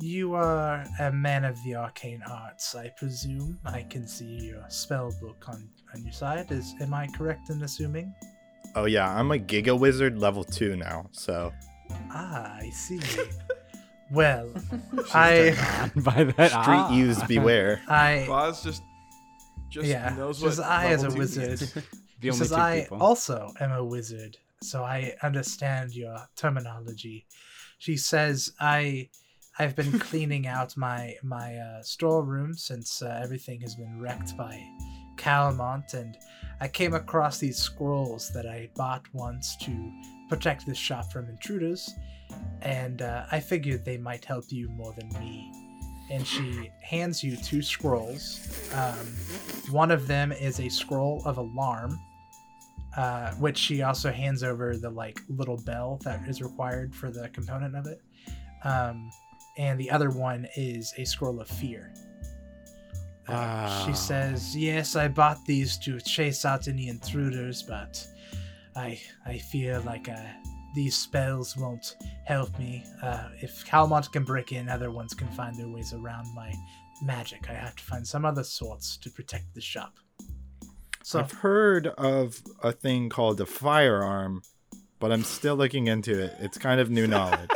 you are a man of the arcane arts, I presume. I can see your spell book on on your side. Is am I correct in assuming? Oh yeah, I'm a Giga Wizard level two now. So Ah, I see. well, I By that, street ah. use beware. I Boz just just yeah. knows Says what I as a wizard." means. The She only says, two I people. also am a wizard, so I understand your terminology. She says, I, I've been cleaning out my my uh, storeroom since uh, everything has been wrecked by Calmont, and I came across these scrolls that I bought once to protect this shop from intruders, and uh, I figured they might help you more than me. And she hands you two scrolls. Um, one of them is a scroll of alarm, uh, which she also hands over the like little bell that is required for the component of it. Um, and the other one is a scroll of fear. Uh, Wow. She says, "Yes, I bought these to chase out any intruders, but I I feel like uh, these spells won't help me. Uh, if Calmont can break in, other ones can find their ways around my magic. I have to find some other sorts to protect the shop." So I've heard of a thing called a firearm, but I'm still looking into it. It's kind of new knowledge.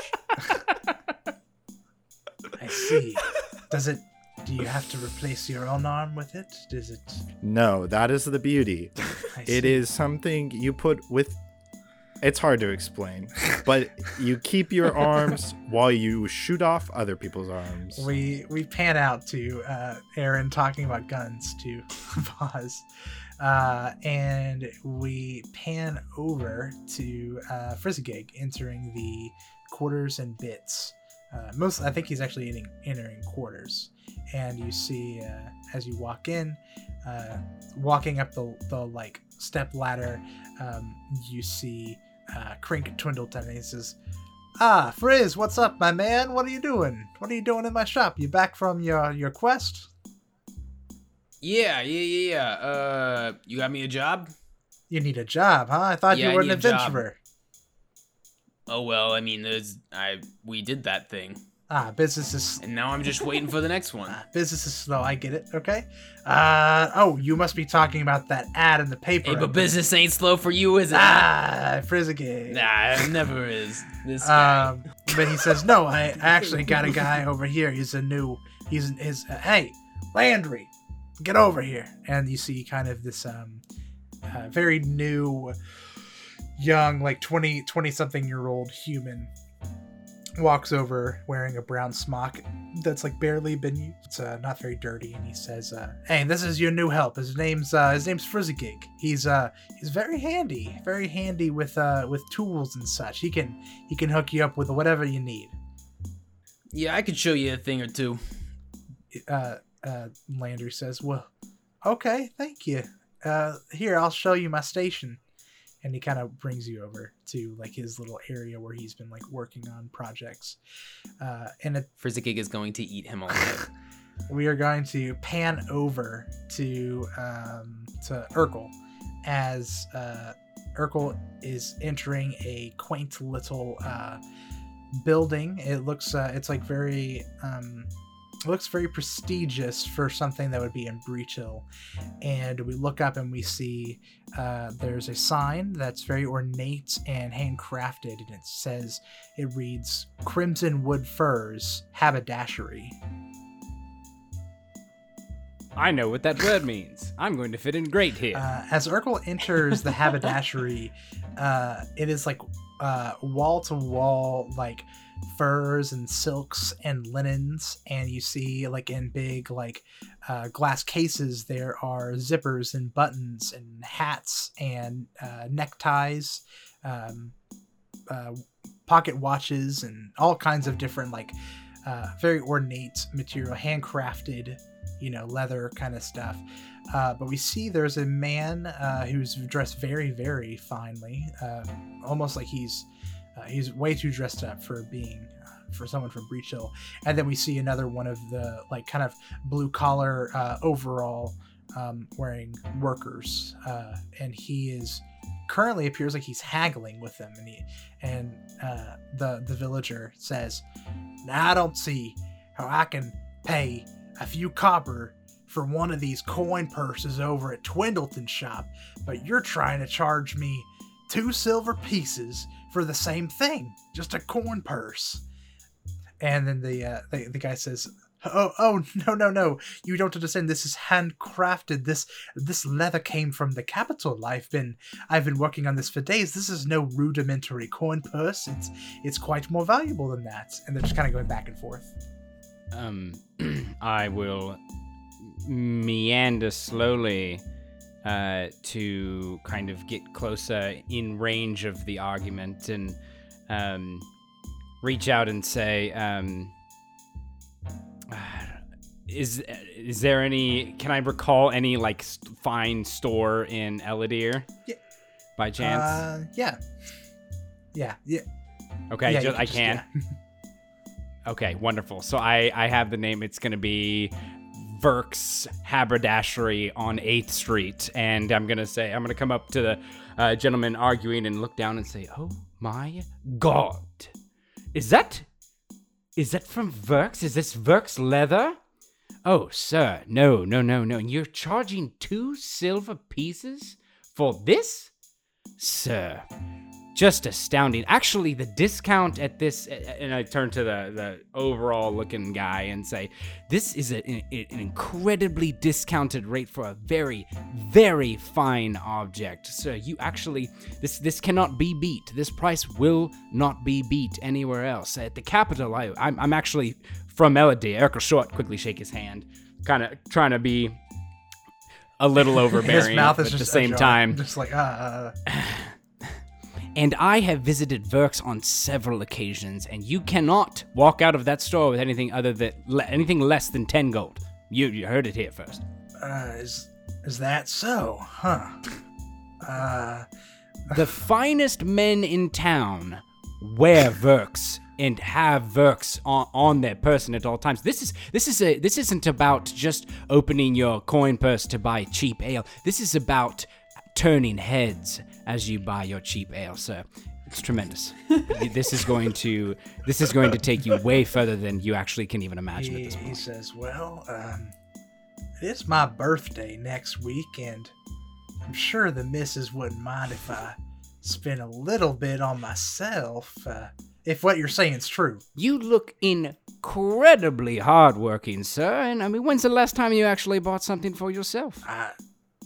I see. Does it Do you have to replace your own arm with it? Does it? No, that is the beauty. It is something you put with. It's hard to explain, but you keep your arms while you shoot off other people's arms. We we pan out to uh, Aaron talking about guns to Voz, uh, and we pan over to uh, Frizzigig entering the quarters and bits. Uh, most, I think he's actually entering, entering quarters, and you see uh, as you walk in, uh, walking up the, the like step ladder, um, you see uh, Crink Twindleton, and he says, Ah, Frizz, what's up, my man? What are you doing? What are you doing in my shop? You back from your your quest? Yeah, yeah, yeah, yeah. Uh, you got me a job? You need a job, huh? I thought Yeah, you were an need a job. adventurer. Oh well, I mean, there's I we did that thing, Ah, business is and now I'm just waiting for the next one. ah, business is slow. I get it. Okay. Uh oh, you must be talking about that ad in the paper. Hey, but business ain't slow for you, is it? Ah, Frizzigig. Nah, it never is. This guy. Um, but he says no. I, I actually got a guy over here. He's a new. He's his. Uh, hey, Landry, get over here. And you see kind of this um, uh, very new, young, like 20, 20 something year old human walks over wearing a brown smock that's like barely been used. It's uh, not very dirty, and he says, uh, "Hey, this is your new help. His name's uh, his name's Frizzigig. He's uh he's very handy, very handy with uh with tools and such. He can he can hook you up with whatever you need." yeah, I could show you a thing or two. Uh, uh, Landry says, "Well, okay, thank you. Uh, here, I'll show you my station." And he kind of brings you over to like his little area where he's been like working on projects. Uh, and it, Frizzigig is going to eat him alive. we are going to pan over to um, to Urkel as uh, Urkel is entering a quaint little uh, building. It looks uh, it's like very um, it looks very prestigious for something that would be in Breachill. And we look up and we see uh, there's a sign that's very ornate and handcrafted, and it says it reads Crimson Wood Furs Haberdashery. I know what that word means. I'm going to fit in great here. Uh, as Urkel enters the haberdashery, uh, it is like wall to wall, like furs and silks and linens, and you see like in big like uh, glass cases there are zippers and buttons and hats and uh, neckties, um, uh, pocket watches, and all kinds of different like uh, very ornate material, handcrafted, you know, leather kind of stuff. Uh, but we see there's a man uh, who's dressed very, very finely, uh, almost like he's uh, he's way too dressed up for being uh, for someone from Breachill. And then we see another one of the like kind of blue collar uh, overall um, wearing workers, uh, and he is currently appears like he's haggling with them, and he and uh, the the villager says, "Now I don't see how I can pay a few copper." For one of these coin purses over at Twindleton's shop, but you're trying to charge me two silver pieces for the same thing, just a coin purse. And then the uh, the, the guy says, "Oh, oh, no, no, no! You don't understand. This is handcrafted. This this leather came from the capital. I've been I've been working on this for days. This is no rudimentary coin purse. It's it's quite more valuable than that." And they're just kind of going back and forth. um, I will meander slowly uh, to kind of get closer in range of the argument and um, reach out and say, um, "Is is there any? Can I recall any like st- fine store in Elidir? Yeah. By chance? Uh, yeah, yeah, yeah. okay, yeah, ju- you can I just- can. yeah. Okay, wonderful. So I I have the name. It's gonna be Verk's Haberdashery on Eighth Street, and I'm gonna say I'm gonna come up to the uh, gentleman arguing and look down and say, "Oh my God, is that is that from Verk's? Is this Verk's leather?" Oh, sir, no, no, no, no. And You're charging two silver pieces for this, sir. Just astounding. Actually, the discount at this, and I turn to the, the overall looking guy and say, this is a, an incredibly discounted rate for a very, very fine object. So you actually, this this cannot be beat. This price will not be beat anywhere else. At the capital, I, I'm, I'm actually from Melody. Eric Short quickly shake his hand, kind of trying to be a little overbearing His mouth is at the same ajar, time. just like uh, And I have visited Verks on several occasions, and you cannot walk out of that store with anything other than le- anything less than ten gold. You you heard it here first. uh, is is that so? Huh? Uh, The finest men in town wear Verks and have Verks on, on their person at all times. This is this is a this isn't about just opening your coin purse to buy cheap ale. This is about turning heads as you buy your cheap ale, sir. It's tremendous. this is going to this is going to take you way further than you actually can even imagine at he, this he point. says, "Well, um, it's my birthday next week, and I'm sure the missus wouldn't mind if I spent a little bit on myself. Uh, if what you're saying is true." You look incredibly hardworking, sir. And I mean, when's the last time you actually bought something for yourself? I,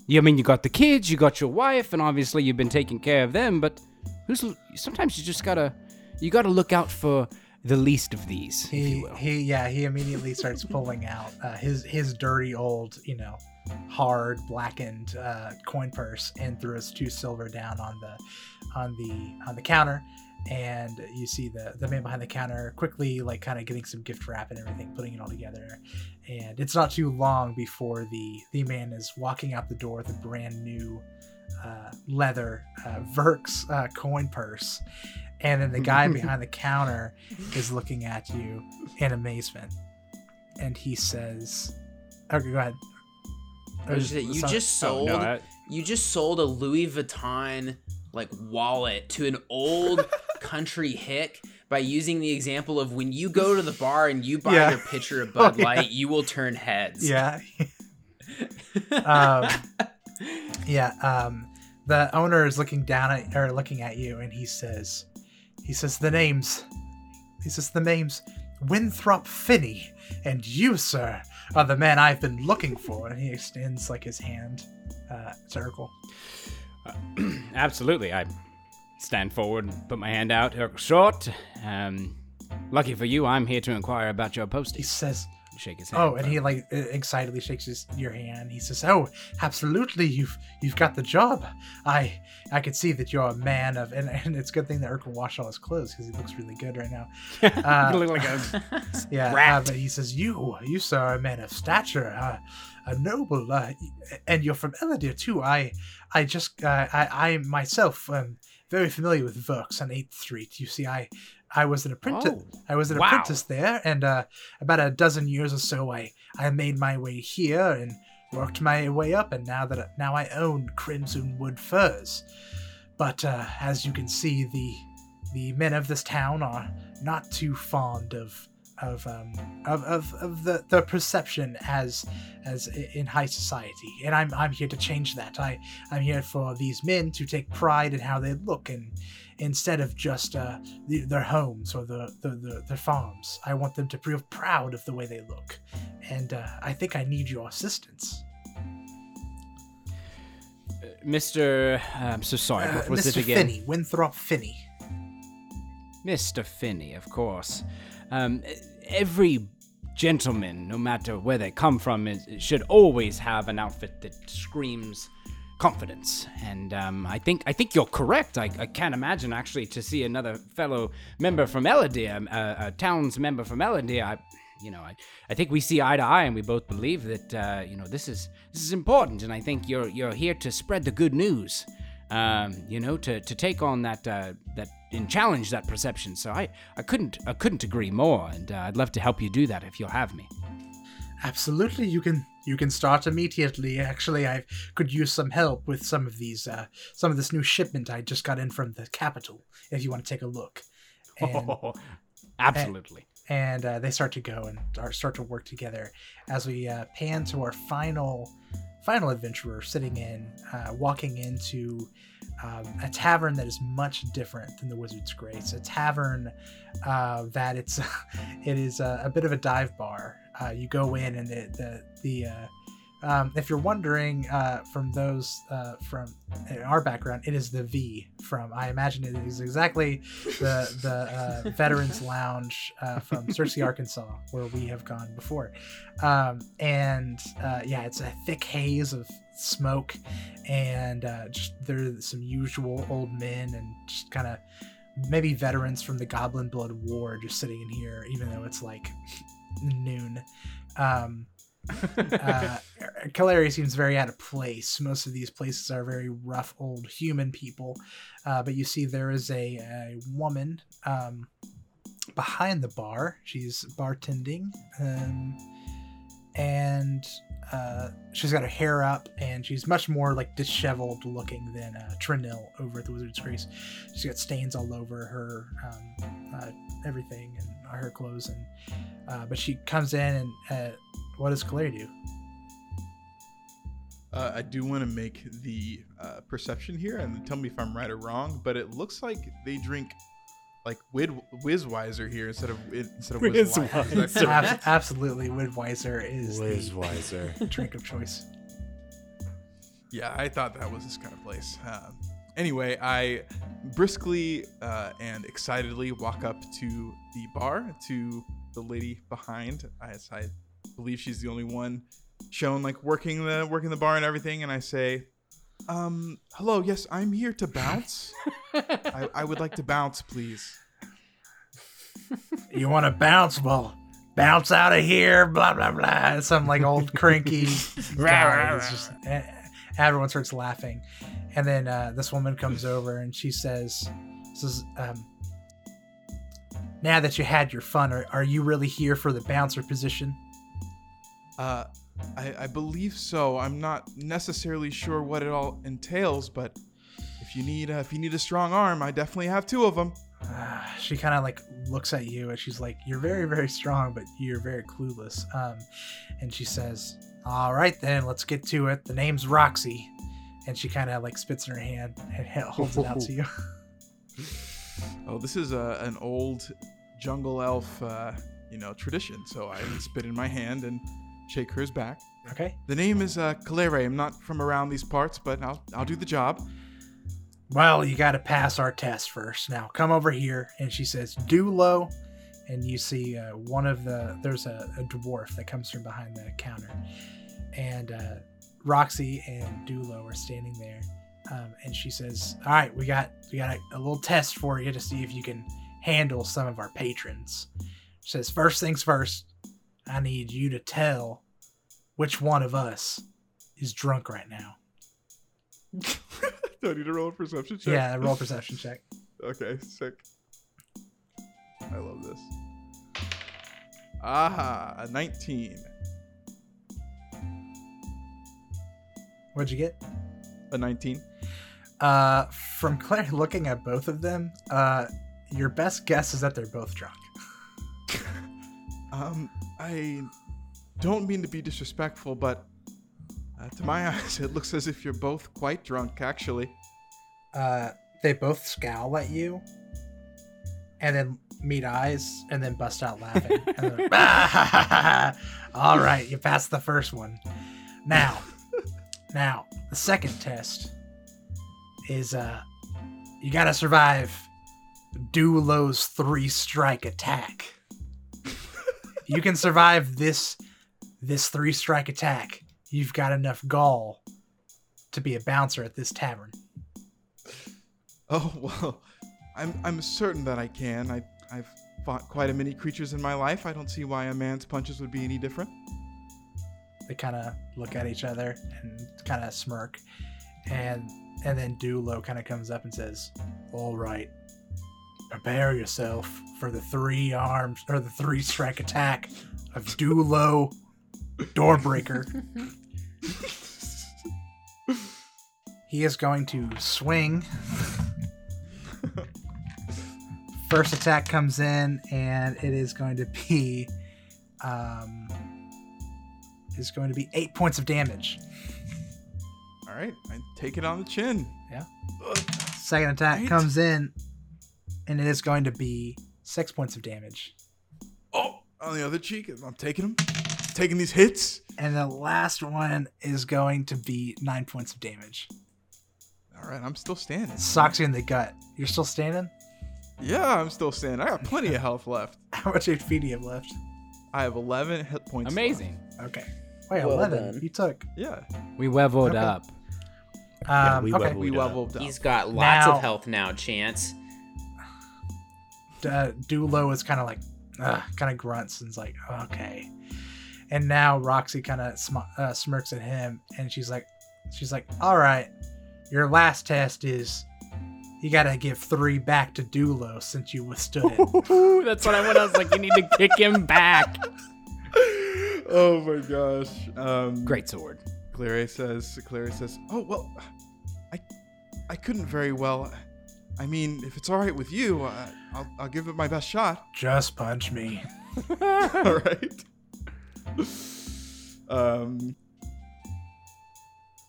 I mean, you got the kids, you got your wife, and obviously you've been taking care of them. But who's sometimes you just gotta you gotta look out for the least of these, if he you will. he yeah he immediately starts pulling out uh, his his dirty old you know hard blackened uh, coin purse and throws two silver down on the on the on the counter and you see the the man behind the counter quickly like kind of getting some gift wrap and everything putting it all together. And it's not too long before the the man is walking out the door with a brand new uh, leather uh, Verks uh, coin purse. And then the guy behind the counter is looking at you in amazement. And he says okay go ahead. I was just saying, you Sorry. just Oh, sold no, I- you just sold a Louis Vuitton like wallet to an old country hick by using the example of when you go to the bar and you buy Yeah. your pitcher of Bud Oh, yeah. Light, you will turn heads. yeah um, yeah um, the owner is looking down at or looking at you and he says he says the names he says the names winthrop finney and you sir are the man i've been looking for and he extends like his hand uh, to Urkel. Absolutely, I stand forward and put my hand out. Short. Um, lucky for you, I'm here to inquire about your posting. he says Shake his hand. Oh, and he like e- excitedly shakes his, your hand. He says, "Oh, absolutely, you've you've got the job. I I could see that you're a man of, and, and it's a good thing that Urkel washed all his clothes because he looks really good right now. Uh, you look like a yeah, uh, but he says, "You you sir are a man of stature, uh, a noble, uh, and you're from Elidir too. I I just uh, I I myself am very familiar with Verks on Eighth Street. You see, I." I was an apprentice. Oh, I was an wow. apprentice there, and uh, about a dozen years or so, I I made my way here and worked my way up, and now that now I own Crimson Wood Furs. But uh, as you can see, the the men of this town are not too fond of of um, of, of, of the, the perception as as in high society, and I'm I'm here to change that. I I'm here for these men to take pride in how they look and instead of just uh, the, their homes or the, the, the their farms. I want them to feel proud of the way they look, and uh, I think I need your assistance. Mr. I'm so sorry. Uh, what was Mr. it again? Finney, Winthrop Finney. Mr. Finney, of course. Um, every gentleman, no matter where they come from, is, should always have an outfit that screams confidence. And um, I think I think you're correct. I, I can't imagine actually to see another fellow member from Elidir, a, a town's member from Elidir. I, you know, I, I think we see eye to eye, and we both believe that uh, you know this is this is important. And I think you're you're here to spread the good news. Um, you know, to, to take on that uh, that and challenge that perception. So I, I couldn't I couldn't agree more, and uh, I'd love to help you do that if you'll have me. Absolutely, you can you can start immediately. Actually, I could use some help with some of these uh, some of this new shipment I just got in from the capital. If you want to take a look, and, Absolutely. and uh, they start to go and start to work together as we uh, pan to our final final adventurer sitting in uh, walking into um, a tavern that is much different than the Wizard's Grace. A tavern uh, that it's it is a, a bit of a dive bar. Uh, you go in and the the, the uh, um, if you're wondering uh, from those uh, from our background, it is the V from. I imagine it is exactly the the uh, Veterans Lounge uh, from Searcy, Arkansas, where we have gone before. Um, and uh, yeah, it's a thick haze of smoke, and uh, just there's some usual old men and just kind of maybe veterans from the Goblin Blood War just sitting in here, even though it's like noon. Um, uh, seems very out of place. Most of these places are very rough old human people, uh, but you see there is a, a woman um, behind the bar. She's bartending, um, and uh, she's got her hair up, and she's much more like disheveled looking than uh, Trinil over at the Wizard's Grace. She's got stains all over her um, uh, everything and her clothes, and uh, but she comes in and uh, what does Claire do? Uh, I do want to make the uh, perception here and tell me if I'm right or wrong, but it looks like they drink like Wid Wizweiser here instead of instead of Wizweiser. Is that correct? Ab- absolutely, Widweiser is Liz the drink of choice. Yeah, I thought that was this kind of place. Um, anyway, I briskly uh, and excitedly walk up to the bar to the lady behind. As I believe she's the only one shown like working the working the bar and everything, and I say, "Um, hello, yes, I'm here to bounce. I, I would like to bounce, please." You want to bounce? Well, bounce out of here. Blah blah blah. Some like old cranky guy. It's just eh, everyone starts laughing, and then uh, this woman comes over and she says, "Says, um, now that you had your fun, are, are you really here for the bouncer position?" Uh, I, I believe so. I'm not necessarily sure what it all entails, but if you need uh, if you need a strong arm, I definitely have two of them. Uh, she kind of like looks at you and she's like, "You're very, very strong, but you're very clueless." Um, and she says, "All right, then, let's get to it. The name's Roxy." And she kind of like spits in her hand and holds it out to you. Oh, this is a, an old jungle elf, uh, you know, tradition. So I spit in my hand and shake hers back. okay. The name is uh, Kalere. I'm not from around these parts, but I'll I'll do the job. Well, you got to pass our test first. Now, come over here. And she says, Dulo. And you see uh, one of the, there's a, a dwarf that comes from behind the counter. And uh, Roxy and Dulo are standing there. Um, and she says, All right, we got, we got a, a little test for you to see if you can handle some of our patrons. She says, First things first, I need you to tell which one of us is drunk right now. do I need to roll a perception check? Yeah, roll a perception check. Okay, sick. I love this. Aha, a 19. What'd you get? A 19. Uh, from Claire looking at both of them, uh, your best guess is that they're both drunk. Um, I don't mean to be disrespectful, but uh, to my eyes, it looks as if you're both quite drunk, actually. Uh, they both scowl at you, and then meet eyes, and then bust out laughing. then, All right, you passed the first one. Now, now the second test is uh, you gotta survive Dulo's three strike attack. You can survive this this three strike attack. You've got enough gall to be a bouncer at this tavern. Oh well, I'm I'm certain that I can. I I've fought quite a many creatures in my life. I don't see why a man's punches would be any different. They kind of look at each other and kind of smirk, and and then Dulo kind of comes up and says, "All right, prepare yourself for the three arms or the three strike attack of Dulo Doorbreaker." he is going to swing. First attack comes in, and it is going to be, um, is going to be eight points of damage. All right, I take it on the chin. Yeah. Second attack Right. comes in, and it is going to be six points of damage. Oh, on the other cheek, I'm taking them, taking these hits. And the last one is going to be nine points of damage. All right, I'm still standing. Socks you in the gut. You're still standing? Yeah, I'm still standing. I got plenty of health left. How much HP do you have left? I have 11 hit points. Amazing. Okay. Wait, Well 11. done. You took. Yeah, We leveled Okay. up. Um, we okay. leveled we it up. up. He's got lots Now- of health now, Chance. Uh, Dulo is kind of like, kind of grunts and's like, okay. And now Roxy kind of sm- uh, smirks at him, and she's like, she's like, all right, your last test is you gotta give three back to Dulo since you withstood it. Ooh, that's what I went. I was like, you need to kick him back. oh my gosh. Um, Great sword. Clary says. Clary says. Oh well, I, I couldn't very well. I mean, if it's all right with you, uh, I'll, I'll give it my best shot. Just punch me. all right. Um,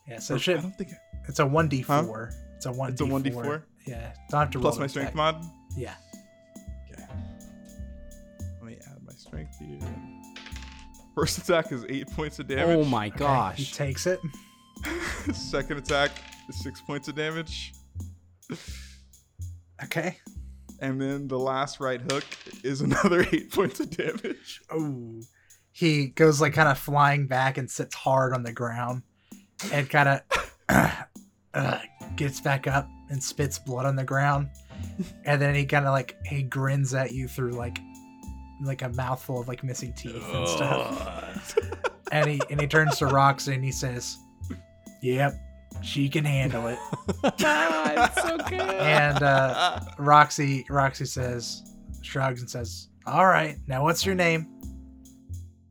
Yeah, so I don't think it's a one d four. It's a one. It's a 1d4? Yeah, don't have to plus roll my strength attack. mod. Yeah. Okay. Let me add my strength here. First attack is eight points of damage. Oh my Okay, He takes it. Second attack is six points of damage. Okay. And then the last right hook is another eight points of damage. Oh. He goes like kind of flying back and sits hard on the ground and kind of uh, gets back up and spits blood on the ground. And then he kind of like he grins at you through like like a mouthful of like missing teeth and stuff. and he and he turns to Roxy and he says, "Yep, she can handle it." it's so good. And uh, Roxy Roxy says, shrugs and says, "All right, now what's your name?"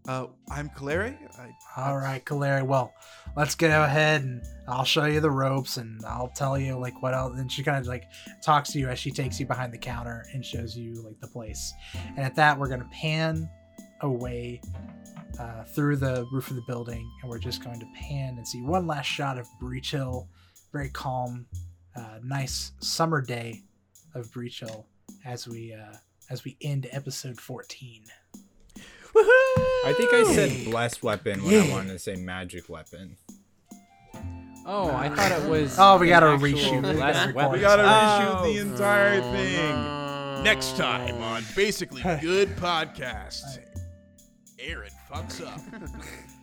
Uh, I'm Clary. I, All right, Kaleri. Well, let's go ahead and I'll show you the ropes and I'll tell you like what else. And she kind of like talks to you as she takes you behind the counter and shows you like the place. And at that, we're gonna pan away uh, through the roof of the building, and we're just going to pan and see one last shot of Breachill. Very calm, uh, nice summer day of Breachill as we uh, as we end episode fourteen. I think I said blessed weapon when I wanted to say magic weapon. Oh, I thought it was. Oh, we gotta reshoot. We gotta weapon. we gotta Oh. reshoot the entire thing. Next time on Basically Good Podcast, Aaron fucks up.